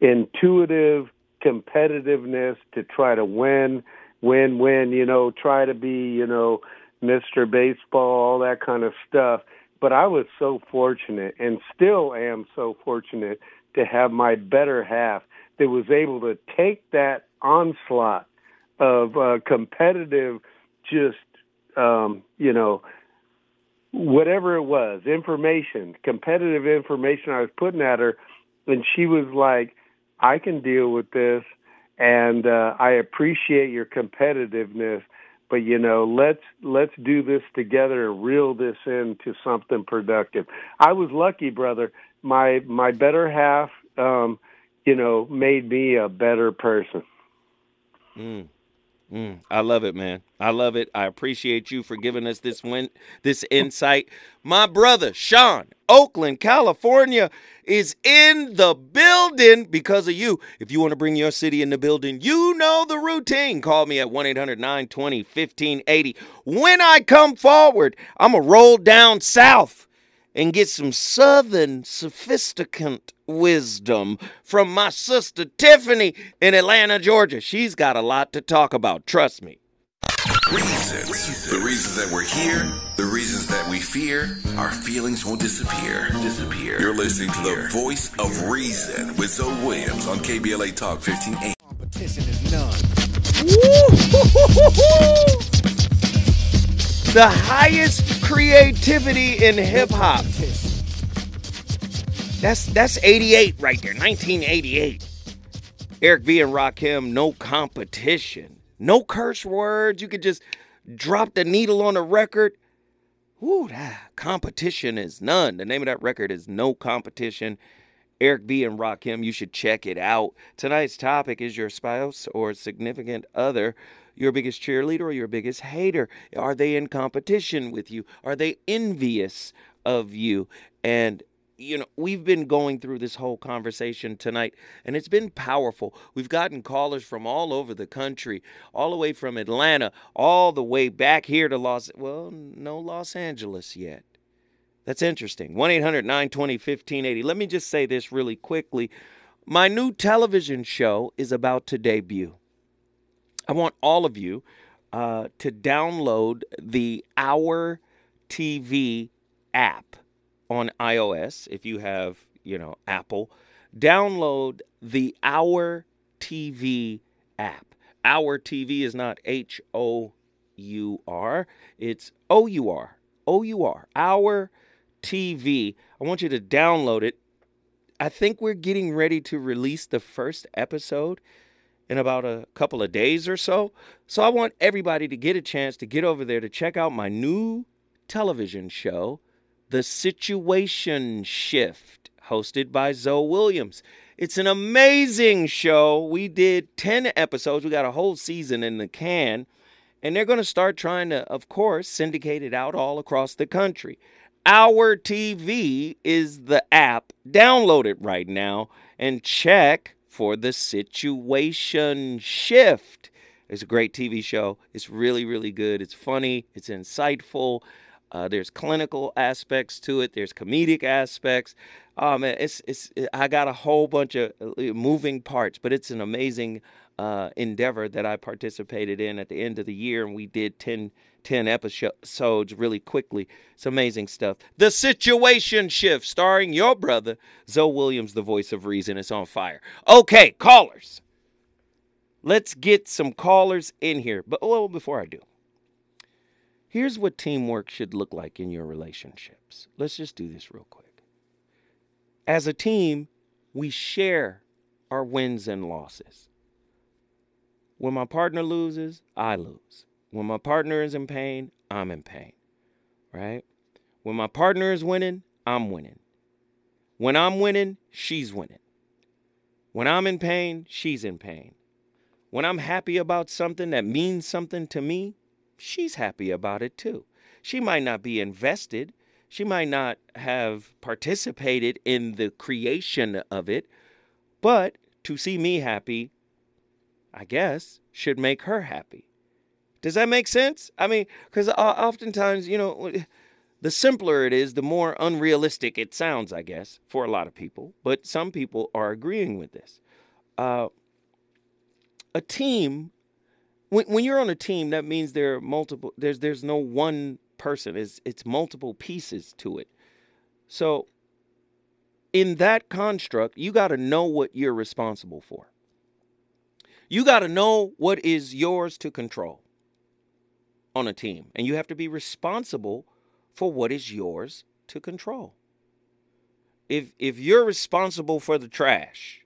intuitive competitiveness to try to win, win, win, you know, try to be, you know, Mr. Baseball, all that kind of stuff. But I was so fortunate and still am so fortunate to have my better half that was able to take that onslaught of uh, competitive, just um, you know, whatever it was, information, competitive information I was putting at her, and she was like, "I can deal with this, and uh, I appreciate your competitiveness." But you know, let's let's do this together and reel this into something productive. I was lucky, brother. My my better half, um, you know, made me a better person. Mm. Mm, I love it, man. I love it. I appreciate you for giving us this win, this insight. My brother Sean, Oakland, California, is in the building because of you. If you want to bring your city in the building, you know the routine. Call me at 1 800 920 1580. When I come forward, I'm going to roll down south and get some southern sophisticant wisdom from my sister Tiffany in Atlanta, Georgia. She's got a lot to talk about, trust me. Reasons. The reasons that we're here, the reasons that we fear, our feelings won't disappear. Disappear. You're listening to the voice of reason with Zoe Williams on KBLA Talk 1580. Competition is none. The highest creativity in hip hop that's that's 88 right there, 1988. Eric B and Rakim, no competition. No curse words. You could just drop the needle on a record. Whoo, that competition is none. The name of that record is No Competition. Eric B. and Rakim, you should check it out. Tonight's topic is your spouse or significant other your biggest cheerleader or your biggest hater? Are they in competition with you? Are they envious of you? And you know, we've been going through this whole conversation tonight, and it's been powerful. We've gotten callers from all over the country, all the way from Atlanta, all the way back here to Los, well, no Los Angeles yet. That's interesting. 1 800 920 1580. Let me just say this really quickly. My new television show is about to debut. I want all of you uh, to download the Our TV app on iOS, if you have, you know, Apple, download the Our TV app. Our TV is not H O U R, it's O U R. O U R. Our TV. I want you to download it. I think we're getting ready to release the first episode in about a couple of days or so. So I want everybody to get a chance to get over there to check out my new television show the Situation Shift, hosted by Zoe Williams. It's an amazing show. We did 10 episodes, we got a whole season in the can, and they're going to start trying to, of course, syndicate it out all across the country. Our TV is the app. Download it right now and check for the Situation Shift. It's a great TV show. It's really, really good. It's funny. It's insightful. Uh, there's clinical aspects to it. There's comedic aspects. Man, it's it's. I got a whole bunch of uh, moving parts, but it's an amazing uh, endeavor that I participated in at the end of the year, and we did 10, 10 episodes really quickly. It's amazing stuff. The Situation Shift, starring your brother Zoe Williams, the voice of reason. It's on fire. Okay, callers. Let's get some callers in here. But well, before I do. Here's what teamwork should look like in your relationships. Let's just do this real quick. As a team, we share our wins and losses. When my partner loses, I lose. When my partner is in pain, I'm in pain. Right? When my partner is winning, I'm winning. When I'm winning, she's winning. When I'm in pain, she's in pain. When I'm happy about something that means something to me, she's happy about it too. She might not be invested, she might not have participated in the creation of it, but to see me happy, I guess, should make her happy. Does that make sense? I mean, because oftentimes, you know, the simpler it is, the more unrealistic it sounds, I guess, for a lot of people. But some people are agreeing with this. Uh, a team when, when you're on a team, that means there are multiple. There's there's no one person. It's it's multiple pieces to it. So in that construct, you got to know what you're responsible for. You got to know what is yours to control on a team, and you have to be responsible for what is yours to control. If if you're responsible for the trash,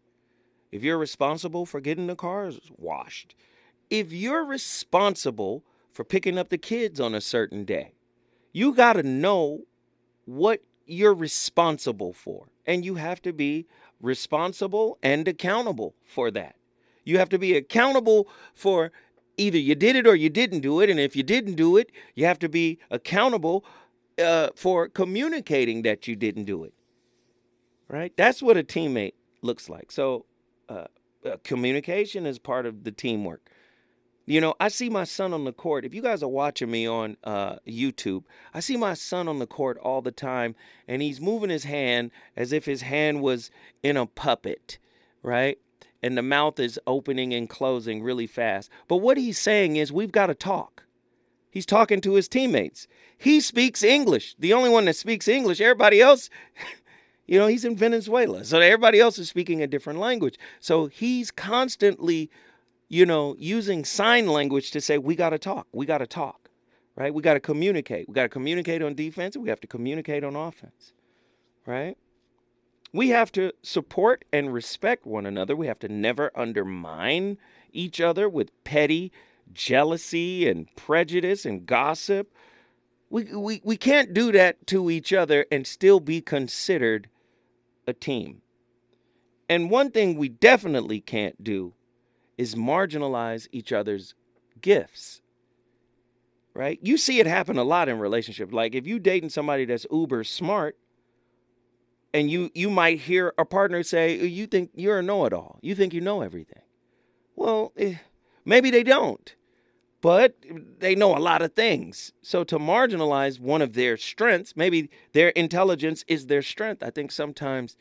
if you're responsible for getting the cars washed, if you're responsible for picking up the kids on a certain day, you got to know what you're responsible for. And you have to be responsible and accountable for that. You have to be accountable for either you did it or you didn't do it. And if you didn't do it, you have to be accountable uh, for communicating that you didn't do it. Right? That's what a teammate looks like. So, uh, uh, communication is part of the teamwork. You know, I see my son on the court. If you guys are watching me on uh, YouTube, I see my son on the court all the time, and he's moving his hand as if his hand was in a puppet, right? And the mouth is opening and closing really fast. But what he's saying is, we've got to talk. He's talking to his teammates. He speaks English, the only one that speaks English. Everybody else, you know, he's in Venezuela. So everybody else is speaking a different language. So he's constantly you know, using sign language to say, we got to talk, we got to talk, right? We got to communicate. We got to communicate on defense, we have to communicate on offense, right? We have to support and respect one another. We have to never undermine each other with petty jealousy and prejudice and gossip. We, we, we can't do that to each other and still be considered a team. And one thing we definitely can't do is marginalize each other's gifts. Right? You see it happen a lot in relationships. Like if you dating somebody that's uber smart, and you you might hear a partner say, "You think you're a know-it-all. You think you know everything." Well, eh, maybe they don't, but they know a lot of things. So to marginalize one of their strengths, maybe their intelligence is their strength. I think sometimes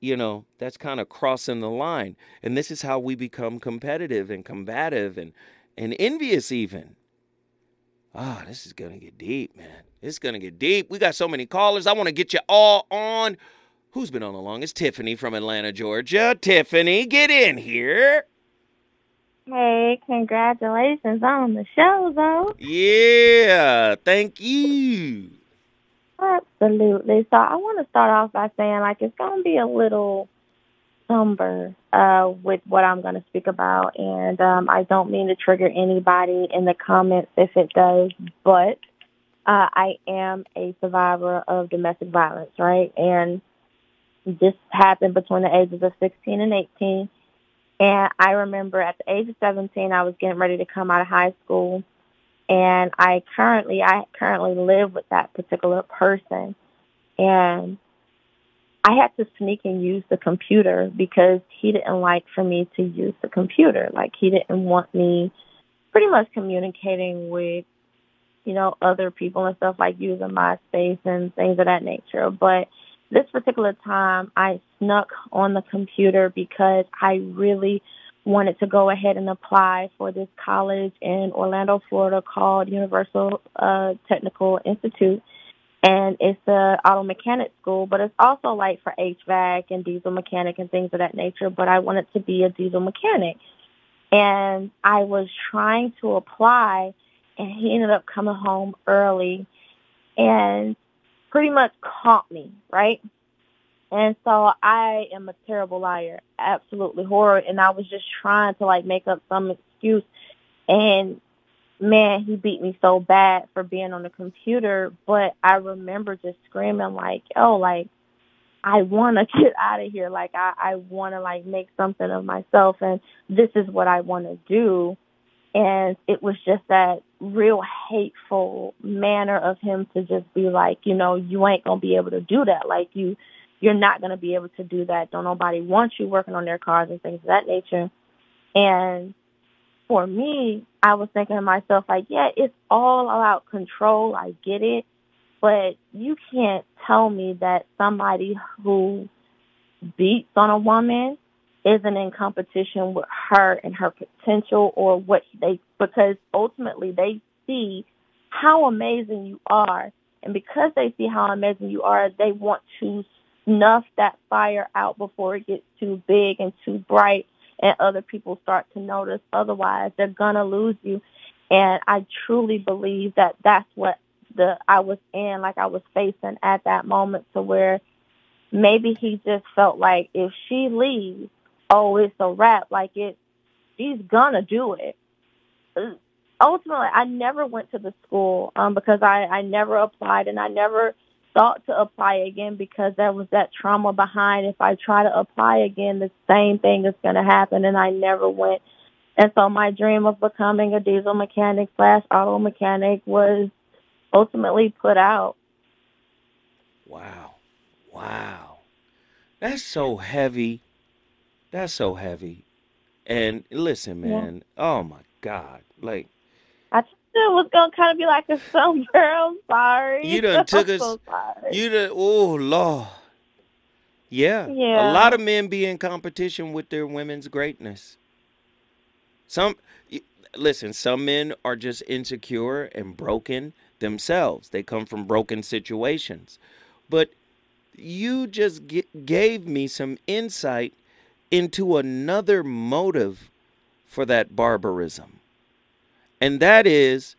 you know, that's kind of crossing the line. And this is how we become competitive and combative and, and envious, even. Ah, oh, this is to get deep, man. It's to get deep. We got so many callers. I want to get you all on. Who's been on the longest? Tiffany from Atlanta, Georgia. Tiffany, get in here. Hey, congratulations on the show, though. Yeah, thank you. Absolutely. So I want to start off by saying, like, it's going to be a little somber uh, with what I'm going to speak about, and um, I don't mean to trigger anybody in the comments if it does, but uh, I am a survivor of domestic violence, right? And this happened between the ages of 16 and 18. And I remember at the age of 17, I was getting ready to come out of high school and I currently I currently live with that particular person and I had to sneak and use the computer because he didn't like for me to use the computer. Like he didn't want me pretty much communicating with, you know, other people and stuff like using MySpace and things of that nature. But this particular time I snuck on the computer because I really wanted to go ahead and apply for this college in Orlando, Florida called Universal uh, Technical Institute. And it's a auto mechanic school, but it's also like for HVAC and diesel mechanic and things of that nature. But I wanted to be a diesel mechanic. And I was trying to apply and he ended up coming home early and pretty much caught me, right? And so I am a terrible liar, absolutely horrible. And I was just trying to like make up some excuse. And man, he beat me so bad for being on the computer. But I remember just screaming like, oh, like, I want to get out of here. Like, I, I want to like make something of myself. And this is what I want to do. And it was just that real hateful manner of him to just be like, you know, you ain't going to be able to do that. Like, you, you're not going to be able to do that. Don't nobody want you working on their cars and things of that nature. And for me, I was thinking to myself, like, yeah, it's all about control. I get it. But you can't tell me that somebody who beats on a woman isn't in competition with her and her potential or what they, because ultimately they see how amazing you are. And because they see how amazing you are, they want to snuff that fire out before it gets too big and too bright and other people start to notice. Otherwise, they're going to lose you. And I truly believe that that's what the I was in, like I was facing at that moment to where maybe he just felt like if she leaves, oh, it's a wrap. Like it, she's gonna do it. Ultimately, I never went to the school um, because I I never applied and I never thought to apply again because there was that trauma behind. If I try to apply again, the same thing is going to happen, and I never went. And so my dream of becoming a diesel mechanic slash auto mechanic was ultimately put out. Wow. Wow. That's so heavy. That's so heavy. And listen, man. Yeah. Oh my God. Like I it was gonna kind of be like a summer. I'm sorry. You done took us. So you done. Oh Lord. Yeah. Yeah. A lot of men be in competition with their women's greatness. Some listen, some men are just insecure and broken themselves. They come from broken situations. But you just g- gave me some insight into another motive for that barbarism. And that is,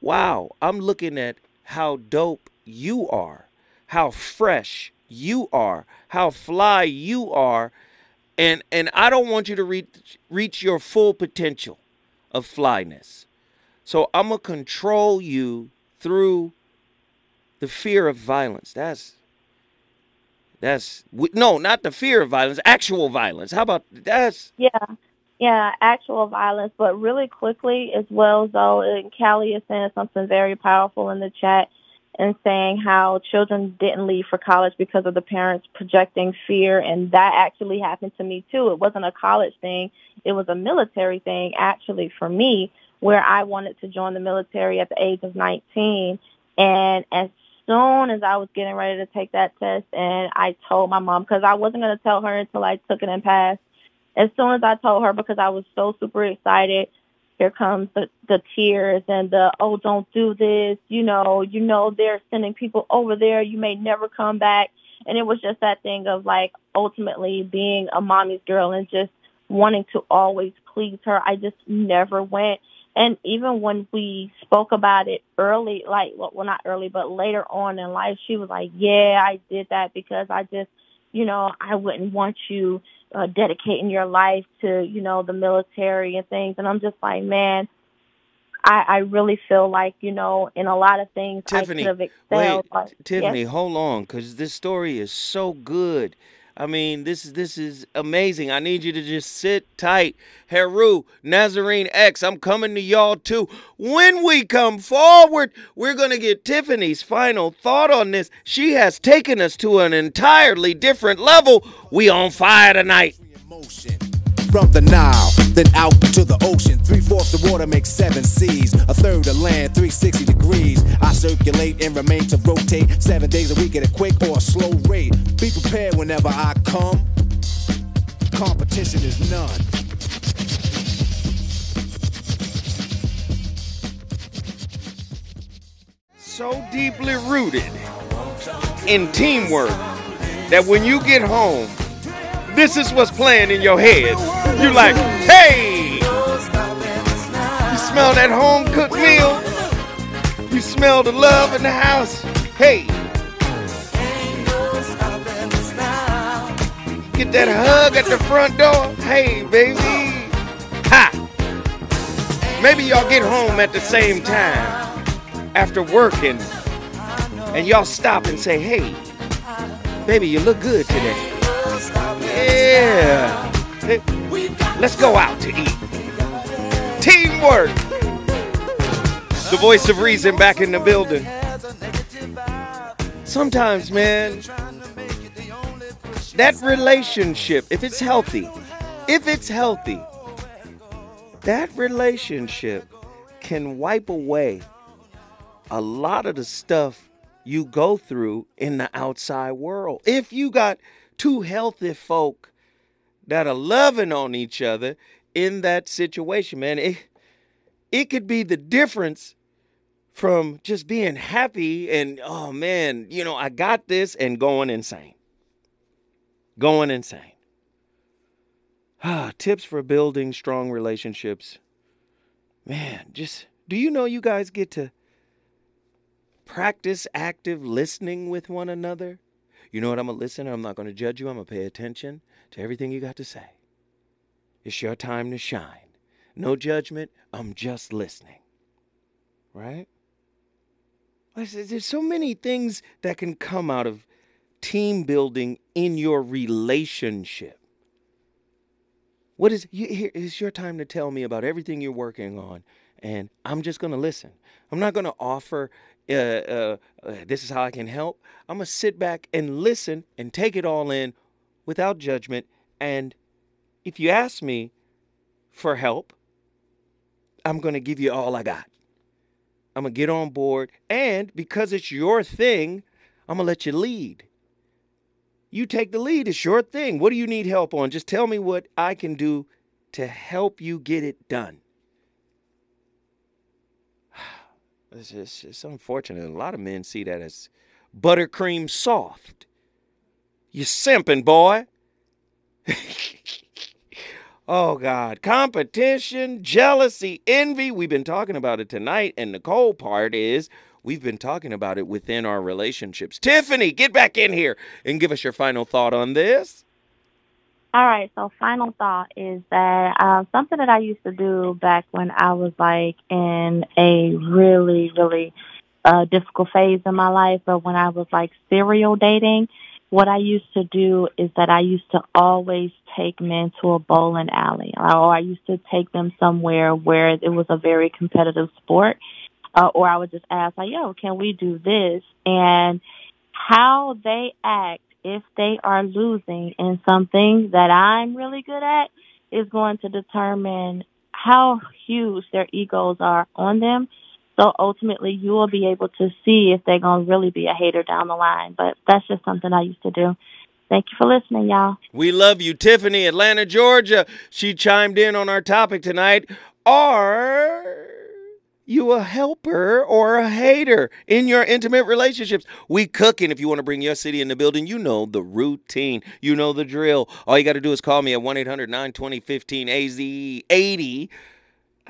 wow, I'm looking at how dope you are, how fresh you are, how fly you are. And, and I don't want you to reach, reach your full potential of flyness. So I'm going to control you through the fear of violence. That's that's no, not the fear of violence, actual violence. How about that's Yeah. Yeah, actual violence, but really quickly as well though and Callie is saying something very powerful in the chat and saying how children didn't leave for college because of the parents projecting fear and that actually happened to me too. It wasn't a college thing, it was a military thing actually for me where I wanted to join the military at the age of 19 and as soon as I was getting ready to take that test and I told my mom because I wasn't going to tell her until I took it and passed. As soon as I told her because I was so super excited, here comes the, the tears and the, oh, don't do this. You know, you know, they're sending people over there. You may never come back. And it was just that thing of like ultimately being a mommy's girl and just wanting to always please her. I just never went. And even when we spoke about it early, like, well, not early, but later on in life, she was like, yeah, I did that because I just, you know, I wouldn't want you uh, dedicating your life to, you know, the military and things. And I'm just like, man, I, I really feel like, you know, in a lot of things Tiffany, I could have excelled. wait, but, Tiffany, yes? hold on, because this story is so good. I mean, this is this is amazing. I need you to just sit tight. Heru, Nazarene X, I'm coming to y'all too. When we come forward, we're gonna get Tiffany's final thought on this. She has taken us to an entirely different level. We on fire tonight. From the Nile, then out to the ocean. Three fourths of water makes seven seas. A third of land, 360 degrees. I circulate and remain to rotate seven days a week at a quick or a slow rate. Be prepared whenever I come. Competition is none. So deeply rooted in teamwork that when you get home, this is what's playing in your head. You like, hey! You smell that home cooked meal? You smell the love in the house? Hey! Get that hug at the front door? Hey, baby! Ha! Maybe y'all get home at the same time after working and y'all stop and say, hey, baby, you look good today. Yeah. Let's go out to eat. Teamwork. The voice of reason back in the building. Sometimes, man, that relationship, if it's healthy, if it's healthy, that relationship can wipe away a lot of the stuff you go through in the outside world. If you got two healthy folk that are loving on each other in that situation, man, it it could be the difference from just being happy and oh man, you know, I got this and going insane. Going insane. Ah, tips for building strong relationships. Man, just do you know you guys get to practice active listening with one another? You know what? I'm going a listener. I'm not going to judge you. I'm going to pay attention to everything you got to say. It's your time to shine. No judgment. I'm just listening. Right? There's so many things that can come out of team building in your relationship. What is here is your time to tell me about everything you're working on and I'm just going to listen. I'm not going to offer uh, uh, uh, this is how I can help. I'm going to sit back and listen and take it all in without judgment. And if you ask me for help, I'm going to give you all I got. I'm going to get on board. And because it's your thing, I'm going to let you lead. You take the lead. It's your thing. What do you need help on? Just tell me what I can do to help you get it done. It's, it's, it's unfortunate. A lot of men see that as buttercream soft. You simping, boy. oh, God. Competition, jealousy, envy. We've been talking about it tonight. And the cold part is we've been talking about it within our relationships. Tiffany, get back in here and give us your final thought on this. All right. So final thought is that uh, something that I used to do back when I was like in a really, really a difficult phase in my life, but when I was like serial dating, what I used to do is that I used to always take men to a bowling alley, or I used to take them somewhere where it was a very competitive sport, uh, or I would just ask like, "Yo, can we do this?" And how they act if they are losing in something that I'm really good at is going to determine how huge their egos are on them so ultimately, you will be able to see if they're going to really be a hater down the line. But that's just something I used to do. Thank you for listening, y'all. We love you, Tiffany, Atlanta, Georgia. She chimed in on our topic tonight. Are you a helper or a hater in your intimate relationships? We cooking. If you want to bring your city in the building, you know the routine. You know the drill. All you got to do is call me at 1 800 920 15 AZ 80.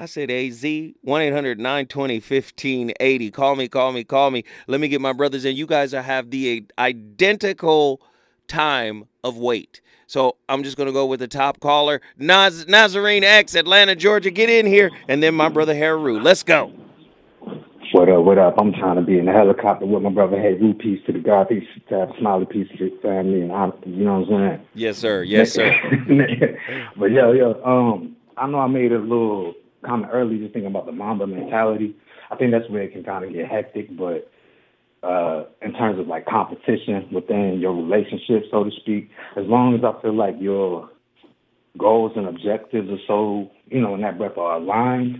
I said AZ, 1 800 920 1580. Call me, call me, call me. Let me get my brothers in. You guys have the identical time of wait. So I'm just going to go with the top caller, Naz- Nazarene X, Atlanta, Georgia. Get in here. And then my brother Heru. Let's go. What up, what up? I'm trying to be in the helicopter with my brother Heru. Peace to the God, peace to Tavis Smiley, peace to the family, and I, you know what I'm saying? Yes, sir. Yes, sir. but yo, yo, um, I know I made a little comment early just thinking about the Mamba mentality. I think that's where it can kind of get hectic, but uh, in terms of like competition within your relationship, so to speak, as long as I feel like your goals and objectives are so, you know, in that breath are aligned,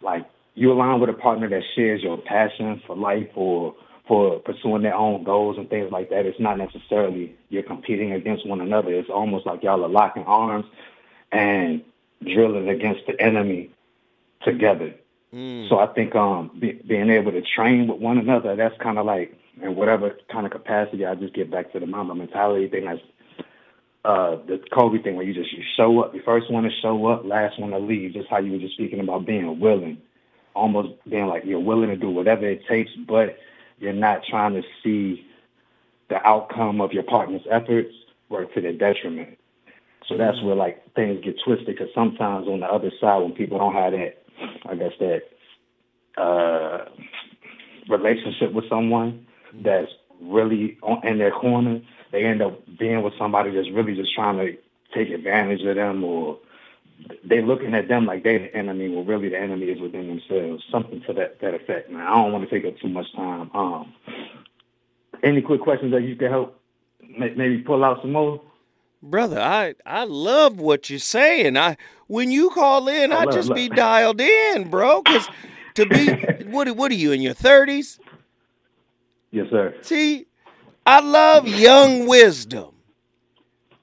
like you align with a partner that shares your passion for life or for pursuing their own goals and things like that. It's not necessarily you're competing against one another. It's almost like y'all are locking arms and drilling against the enemy together. Mm. So I think um, be, being able to train with one another, that's kind of like in whatever kind of capacity. I just get back to the Mamba mentality thing. That's uh, the Kobe thing where you just you show up. You first one to show up, last one to leave. Just how you were just speaking about being willing, almost being like you're willing to do whatever it takes, but you're not trying to see the outcome of your partner's efforts work to their detriment. So that's mm. where like things get twisted because sometimes on the other side when people don't have that I guess that uh, relationship with someone that's really on, in their corner, they end up being with somebody that's really just trying to take advantage of them or they're looking at them like they're the enemy well really the enemy is within themselves. Something to that, that effect, man. I don't want to take up too much time. Um, any quick questions that you can help maybe pull out some more? Brother, I I love what you're saying. I when you call in, I, I just love. be dialed in, bro. Cause to be what what are you in your thirties? Yes, sir. See, I love young wisdom.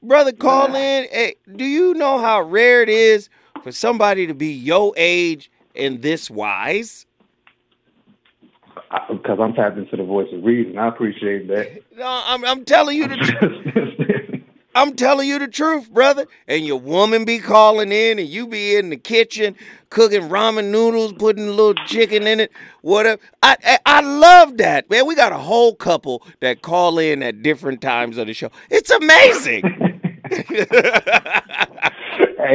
Brother, call in. Hey, do you know how rare it is for somebody to be your age and this wise? Because I'm tapped into the voice of reason. I appreciate that. No, I'm, I'm telling you the truth. I'm telling you the truth, brother. And your woman be calling in, and you be in the kitchen cooking ramen noodles, putting a little chicken in it, whatever. I, I, I love that, man. We got a whole couple that call in at different times of the show. It's amazing. hey,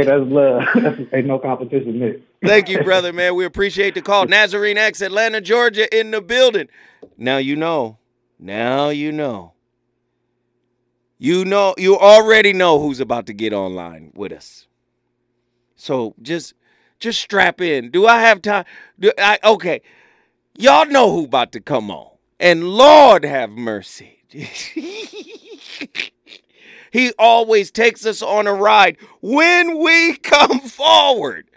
that's love. Ain't no competition there. Thank you, brother, man. We appreciate the call. Nazarene X, Atlanta, Georgia, in the building. Now you know. Now you know. You know, you already know who's about to get online with us. So just just strap in. Do I have time? Do I okay. Y'all know who about to come on. And Lord have mercy. he always takes us on a ride when we come forward.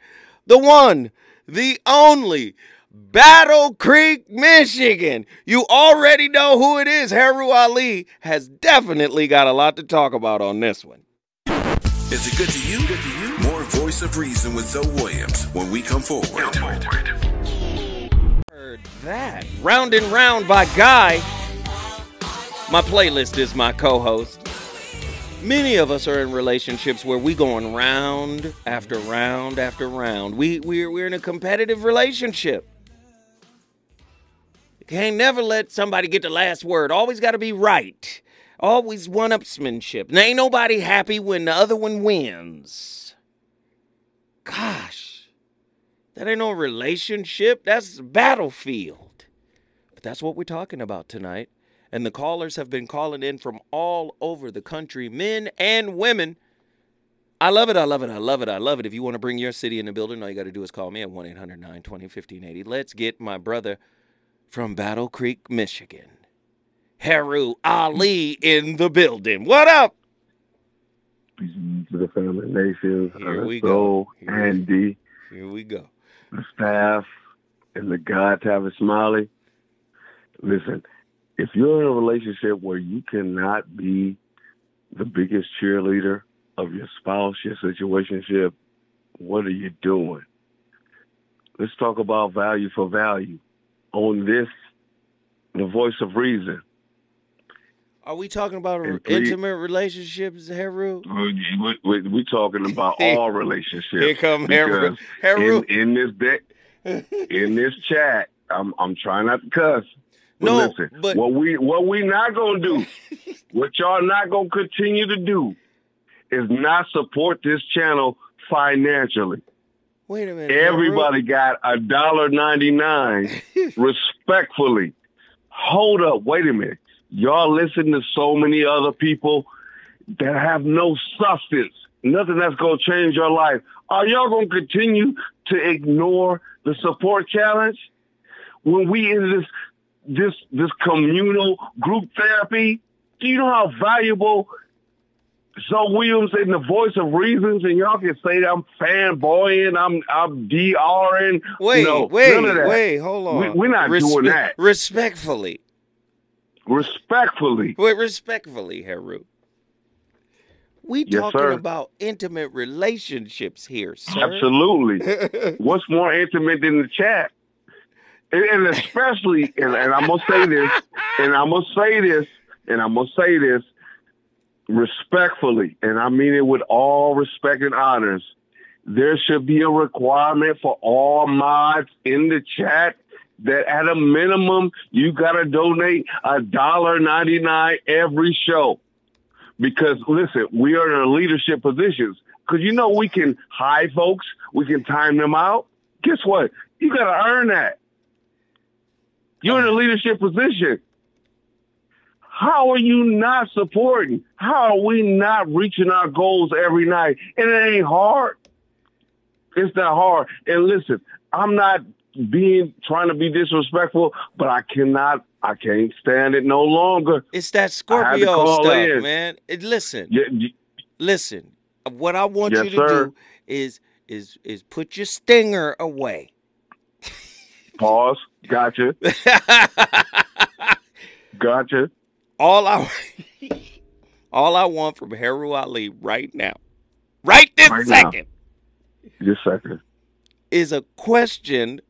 The one, the only, Battle Creek, Michigan. You already know who it is. Heru Ali has definitely got a lot to talk about on this one. Is it good to you? Good to you? More Voice of Reason with Zoe Williams when we come forward. Come forward. Heard that. Round and Round by Guy. My playlist is my co-host. Many of us are in relationships where we going round after round after round. We we're we're in a competitive relationship. Can't never let somebody get the last word. Always got to be right. Always one upsmanship. And ain't nobody happy when the other one wins. Gosh, that ain't no relationship. That's battlefield. But that's what we're talking about tonight. And the callers have been calling in from all over the country, men and women. I love it. I love it. I love it. I love it. If you want to bring your city in the building, all you got to do is call me at 1 800 920 1580. Let's get my brother from Battle Creek, Michigan, Heru Ali, in the building. What up? to the family nation. Here we go. Here we- Andy, Here we go. the staff, and the God Tavis Smiley. Listen, if you're in a relationship where you cannot be the biggest cheerleader of your spouse, your situationship, what are you doing? Let's talk about value for value on this, the voice of reason. Are we talking about And please- intimate relationships, Heru? We, we, we talking about all relationships. Here come Heru. Heru. In, in this in this chat, I'm I'm trying not to cuss. But No, listen, but- what we what we not gonna do, what y'all not gonna continue to do, is not support this channel financially. Wait a minute. Everybody got a dollar ninety nine. respectfully, hold up. Wait a minute. Y'all listen to so many other people that have no substance. Nothing that's gonna change your life. Are y'all gonna continue to ignore the support challenge when we in this this this communal group therapy? Do you know how valuable Zoe Williams in the voice of reasons, and y'all can say that I'm fanboying, I'm I'm DRing. Wait, no, wait, none of that. wait, hold on. We, we're not doing that. Respectfully. Respectfully. Wait, respectfully, Heru. We Yes, talking sir. about intimate relationships here, sir. Absolutely. What's more intimate than the chat? And, and especially, and, and I'm gonna say this, and I'm gonna say this, and I'm gonna say this respectfully, and I mean it with all respect and honors. There should be a requirement for all mods in the chat that at a minimum you gotta donate a dollar ninety nine every show. Because listen, we are in leadership positions. Because you know we can hire folks, we can time them out. Guess what? You got to earn that. You're in a leadership position. How are you not supporting? How are we not reaching our goals every night? And it ain't hard. It's not hard. And listen, I'm not being trying to be disrespectful, but I cannot, I can't stand it no longer. It's that Scorpio stuff, in. man. It, listen, Yeah, listen. What I want Yes, you to sir. do is is is put your stinger away. pause. Gotcha. Gotcha. All I all I want from Heru Ali right now, right this Right second, Just a second. is a question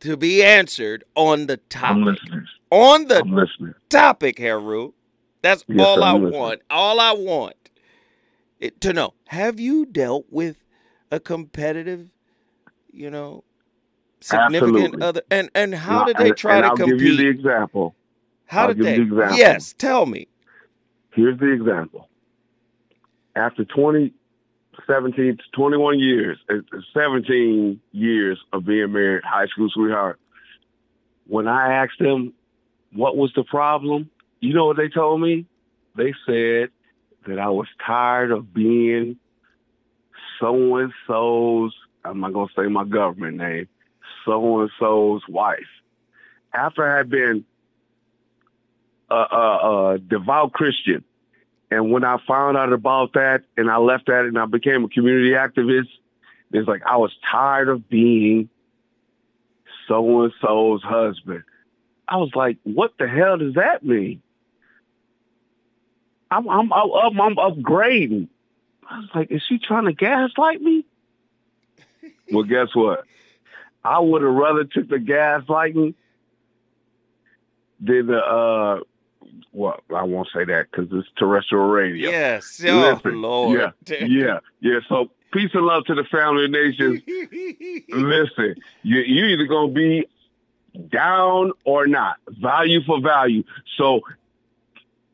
to be answered on the topic. On the topic, Heru. That's Yes, all I I'm listening. want. All I want it, to know. Have you dealt with a competitive, you know, significant Absolutely. other? And and how And did they try and to I'll compete? give you the example. How I'll did they? you the example. Yes, tell me. Here's the example. After 20, 17 to 21 years, uh, 17 years of being married, high school sweetheart, when I asked them what was the problem, you know what they told me? They said that I was tired of being so and so's, I'm not going to say my government name, so and so's wife. After I had been a, a, a devout Christian, and when I found out about that and I left that and I became a community activist, it's like I was tired of being so and so's husband. I was like, what the hell does that mean? I'm I'm I'm, I'm, I'm upgrading. I was like, is she trying to gaslight me? well, guess what? I would have rather took the gaslighting than the uh well, I won't say that because it's terrestrial radio. Yes. Oh Listen, Lord. Yeah, yeah, yeah. So peace and love to the family of nations. Listen, you you either gonna be down or not. Value for value. So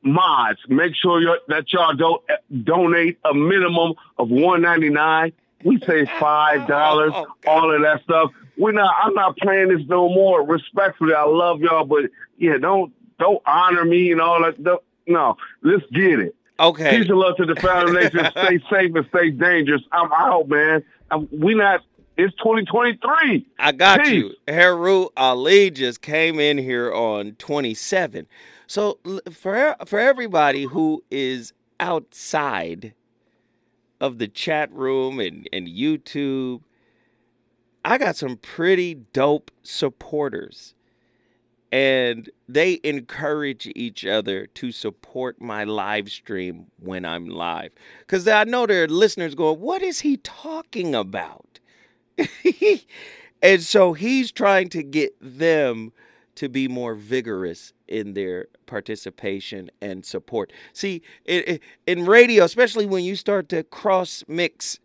mods, make sure that y'all don't eh, donate a minimum of one ninety nine. We say five dollars, Oh, all of that stuff. We're not. I'm not playing this no more. Respectfully, I love y'all, but yeah, don't don't honor me and all that. Don't, no, let's get it. Okay. Peace and love to the family nation. stay safe and stay dangerous. I'm out, man. I'm, we not. It's 2023. I got Peace. you. Heru Ali just came in here on 27. So for for everybody who is outside of the chat room and, and YouTube, I got some pretty dope supporters. And they encourage each other to support my live stream when I'm live. Because I know there are listeners going, What is he talking about? and so he's trying to get them to be more vigorous in their participation and support. See, in radio, especially when you start to cross mix,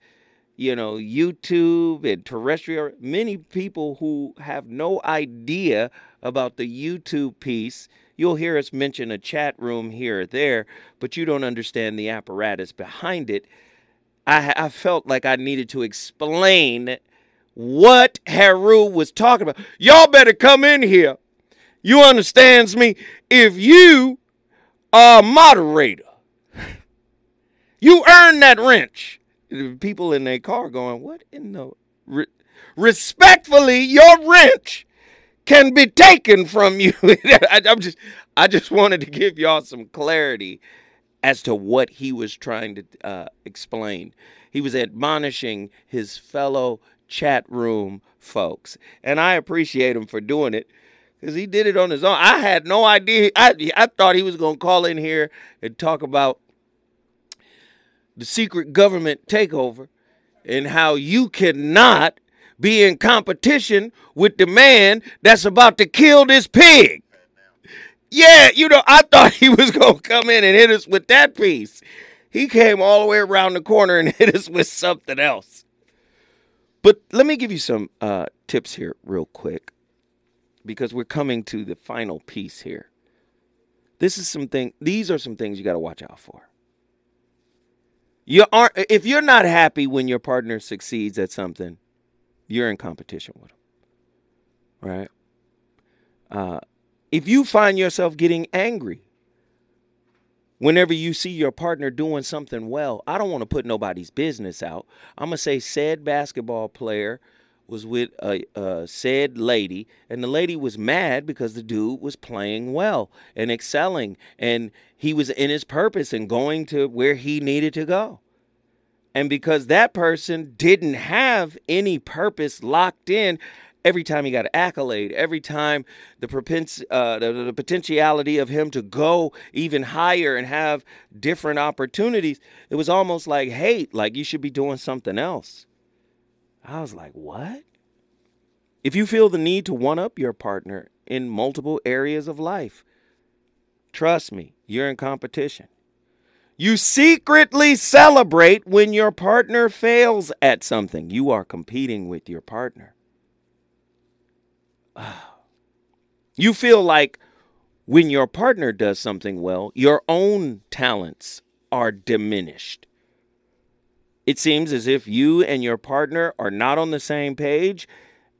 you know, YouTube and terrestrial, many people who have no idea about the YouTube piece, you'll hear us mention a chat room here or there, but you don't understand the apparatus behind it. I, I felt like I needed to explain what Heru was talking about. Y'all better come in here. You understands me? If you are a moderator, you earn that wrench. People in their car going, what in the Re- respectfully, your wrench can be taken from you. I, I'm just I just wanted to give y'all some clarity as to what he was trying to uh, explain. He was admonishing his fellow chat room folks, and I appreciate him for doing it because he did it on his own. I had no idea. I I thought he was to call in here and talk about the secret government takeover and how you cannot be in competition with the man that's about to kill this pig. Yeah, you know, I thought he was going to come in and hit us with that piece. He came all the way around the corner and hit us with something else. But let me give you some uh, tips here, real quick, because we're coming to the final piece here. This is something, these are some things you got to watch out for. You aren't, if you're not happy when your partner succeeds at something, you're in competition with them, right? Uh, if you find yourself getting angry whenever you see your partner doing something well, I don't want to put nobody's business out. I'm gonna say said basketball player was with a, a said lady, and the lady was mad because the dude was playing well and excelling, and he was in his purpose and going to where he needed to go. And because that person didn't have any purpose locked in, every time he got an accolade, every time the, propens- uh, the, the potentiality of him to go even higher and have different opportunities, it was almost like hate, like you should be doing something else. I was like, what? If you feel the need to one up your partner in multiple areas of life, trust me, you're in competition. You secretly celebrate when your partner fails at something. You are competing with your partner. You feel like when your partner does something well, your own talents are diminished. It seems as if you and your partner are not on the same page,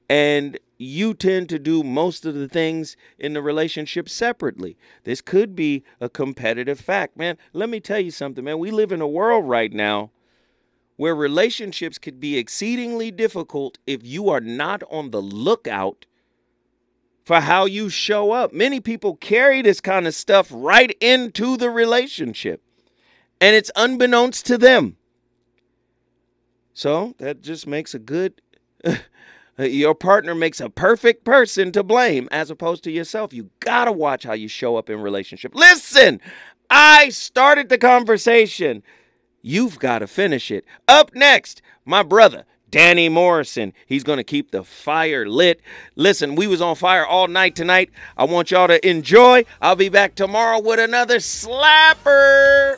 and you tend to do most of the things in the relationship separately. This could be a competitive fact, man. Let me tell you something, man. We live in a world right now where relationships could be exceedingly difficult if you are not on the lookout for how you show up. Many people carry this kind of stuff right into the relationship, and it's unbeknownst to them. So that just makes a good. your partner makes a perfect person to blame as opposed to yourself. You gotta watch how you show up in relationship. Listen, I started the conversation. You've got to finish it. Up next, my brother, Danny Morrison. He's going to keep the fire lit. Listen, we was on fire all night tonight. I want y'all to enjoy. I'll be back tomorrow with another slapper.